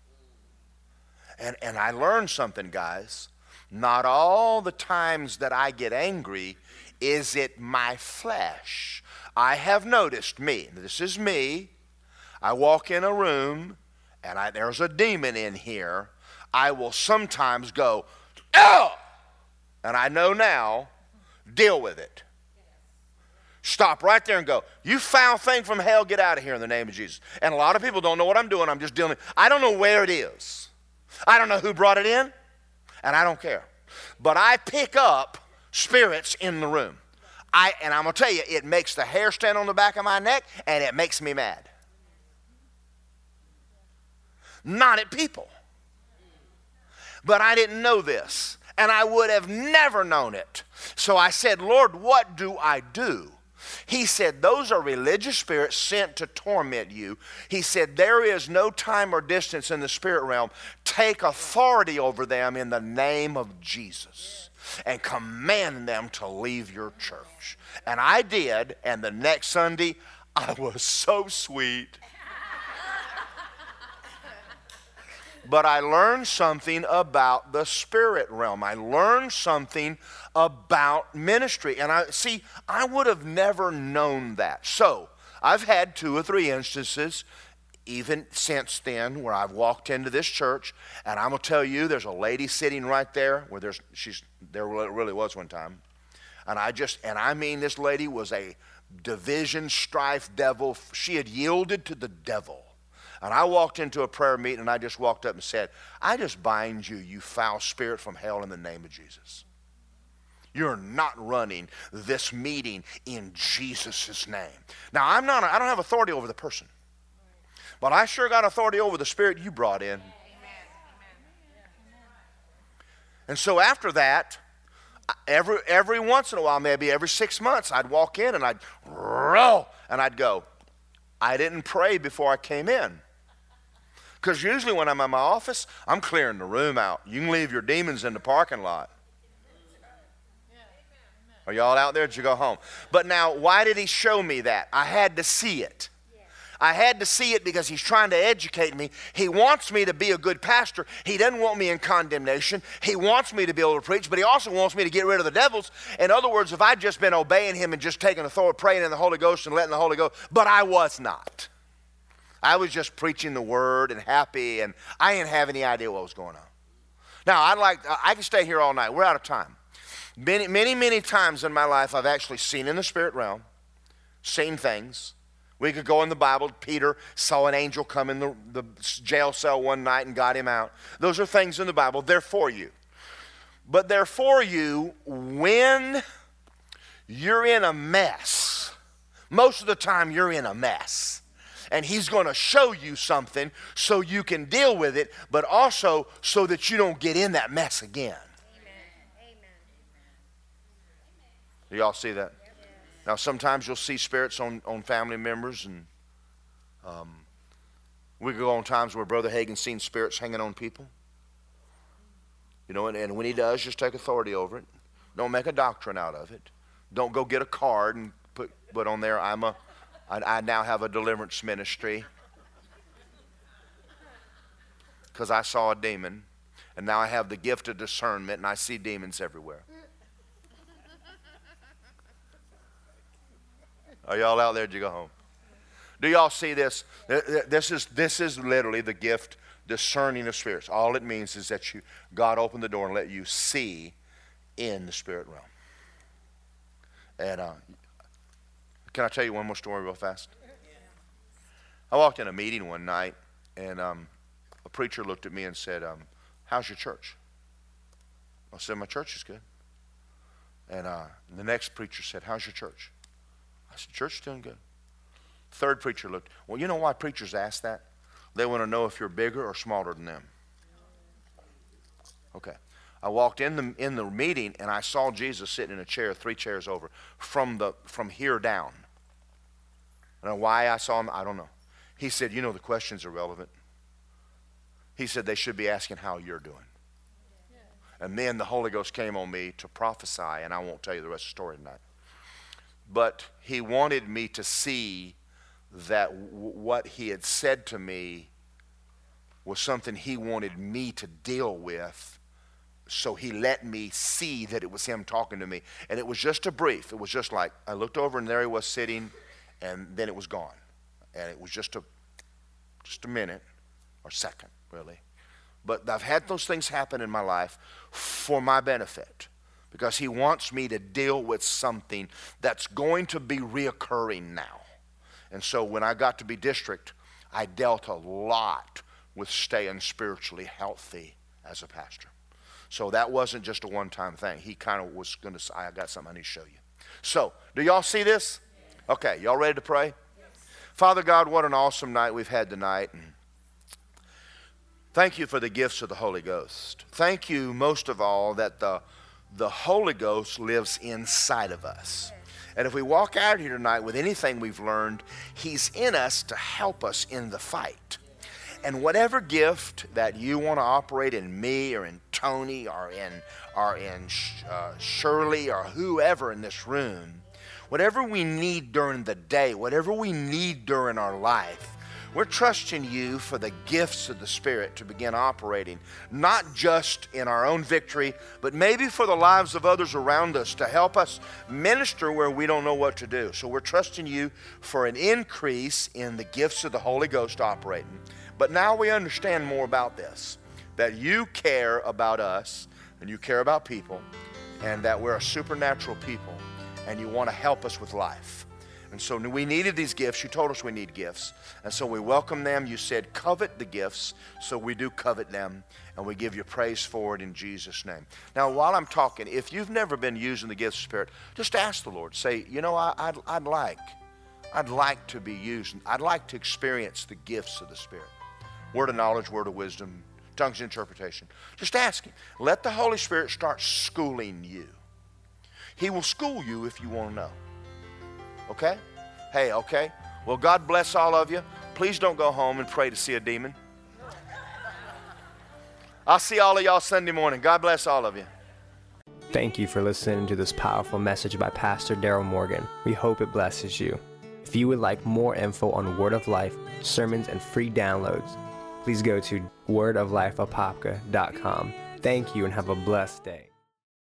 [SPEAKER 1] And, and I learned something, guys. Not all the times that I get angry is it my flesh. I have noticed me, this is me. I walk in a room and I, there's a demon in here. I will sometimes go, oh! And I know now, deal with it. Stop right there and go, You foul thing from hell, get out of here in the name of Jesus. And a lot of people don't know what I'm doing. I'm just dealing. I don't know where it is. I don't know who brought it in, and I don't care. But I pick up spirits in the room. I, and I'm going to tell you, it makes the hair stand on the back of my neck, and it makes me mad. Not at people. But I didn't know this, and I would have never known it. So I said, Lord, what do I do? He said, Those are religious spirits sent to torment you. He said, There is no time or distance in the spirit realm. Take authority over them in the name of Jesus and command them to leave your church. And I did, and the next Sunday, I was so sweet. But I learned something about the spirit realm. I learned something about ministry. And I see, I would have never known that. So I've had two or three instances, even since then, where I've walked into this church, and I'm gonna tell you, there's a lady sitting right there where there's she's there really was one time, and I just and I mean this lady was a division, strife, devil. She had yielded to the devil. And I walked into a prayer meeting and I just walked up and said, I just bind you, you foul spirit from hell, in the name of Jesus. You're not running this meeting in Jesus' name. Now, I'm not, I don't have authority over the person, but I sure got authority over the spirit you brought in. And so after that, every, every once in a while, maybe every six months, I'd walk in and I'd roll and I'd go, I didn't pray before I came in. Because usually when I'm in my office, I'm clearing the room out. You can leave your demons in the parking lot. Are y'all out there? Did you go home? But now, why did he show me that? I had to see it. I had to see it because he's trying to educate me. He wants me to be a good pastor. He doesn't want me in condemnation. He wants me to be able to preach, but he also wants me to get rid of the devils. In other words, if I'd just been obeying him and just taking authority, praying in the Holy Ghost and letting the Holy Ghost, but I was not. I was just preaching the word and happy, and I didn't have any idea what was going on. Now, I'd like, I can stay here all night. We're out of time. Many, many, many times in my life, I've actually seen in the spirit realm, seen things. We could go in the Bible. Peter saw an angel come in the, the jail cell one night and got him out. Those are things in the Bible. They're for you. But they're for you when you're in a mess. Most of the time, you're in a mess. And he's going to show you something so you can deal with it, but also so that you don't get in that mess again. Amen. Do y'all see that? Now, sometimes you'll see spirits on, on family members, and um, we go on times where Brother Hagin's seen spirits hanging on people. You know, and, and when he does, just take authority over it. Don't make a doctrine out of it. Don't go get a card and put, put on there, I'm a, I, I now have a deliverance ministry. Because I saw a demon, and now I have the gift of discernment, and I see demons everywhere. Are y'all out there? Did you go home? Do y'all see this? This is, this is literally the gift discerning of spirits. All it means is that you, God opened the door and let you see in the spirit realm. And uh, can I tell you one more story real fast? I walked in a meeting one night, and um, a preacher looked at me and said, um, How's your church? I said, My church is good. And uh, the next preacher said, How's your church? I said, Church is doing good. Third preacher looked. Well, you know why preachers ask that? They want to know if you're bigger or smaller than them. Okay. I walked in the, in the meeting and I saw Jesus sitting in a chair, three chairs over, from, the, from here down. And why I saw him, I don't know. He said, You know, the questions are relevant. He said they should be asking how you're doing. And then the Holy Ghost came on me to prophesy, and I won't tell you the rest of the story tonight. But he wanted me to see that w- what he had said to me was something he wanted me to deal with. So he let me see that it was him talking to me. And it was just a brief. It was just like I looked over and there he was sitting, and then it was gone. And it was just a just a minute or second, really. But I've had those things happen in my life for my benefit because he wants me to deal with something that's going to be reoccurring now. And so when I got to be district, I dealt a lot with staying spiritually healthy as a pastor. So that wasn't just a one time thing. He kind of was going to say, I got something I need to show you. So, do y'all see this? Okay, y'all ready to pray? Father God, what an awesome night we've had tonight. And thank you for the gifts of the Holy Ghost. Thank you most of all that the, the Holy Ghost lives inside of us. And if we walk out here tonight with anything we've learned, He's in us to help us in the fight. And whatever gift that you want to operate in me or in Tony or in, or in uh, Shirley or whoever in this room, whatever we need during the day, whatever we need during our life, we're trusting you for the gifts of the Spirit to begin operating, not just in our own victory, but maybe for the lives of others around us to help us minister where we don't know what to do. So we're trusting you for an increase in the gifts of the Holy Ghost operating. But now we understand more about this that you care about us and you care about people, and that we're a supernatural people, and you want to help us with life. And so we needed these gifts. You told us we need gifts. And so we welcome them. You said, covet the gifts. So we do covet them. And we give you praise for it in Jesus' name. Now, while I'm talking, if you've never been using the gifts of Spirit, just ask the Lord. Say, you know, I, I'd, I'd like, I'd like to be used. I'd like to experience the gifts of the Spirit. Word of knowledge, word of wisdom, tongues of interpretation. Just ask Him. Let the Holy Spirit start schooling you. He will school you if you want to know. Okay? Hey, okay? Well, God bless all of you. Please don't go home and pray to see a demon. I'll see all of y'all Sunday morning. God bless all of you.
[SPEAKER 2] Thank you for listening to this powerful message by Pastor Daryl Morgan. We hope it blesses you. If you would like more info on Word of Life, sermons, and free downloads, please go to wordoflifeapopka.com. Thank you and have a blessed day.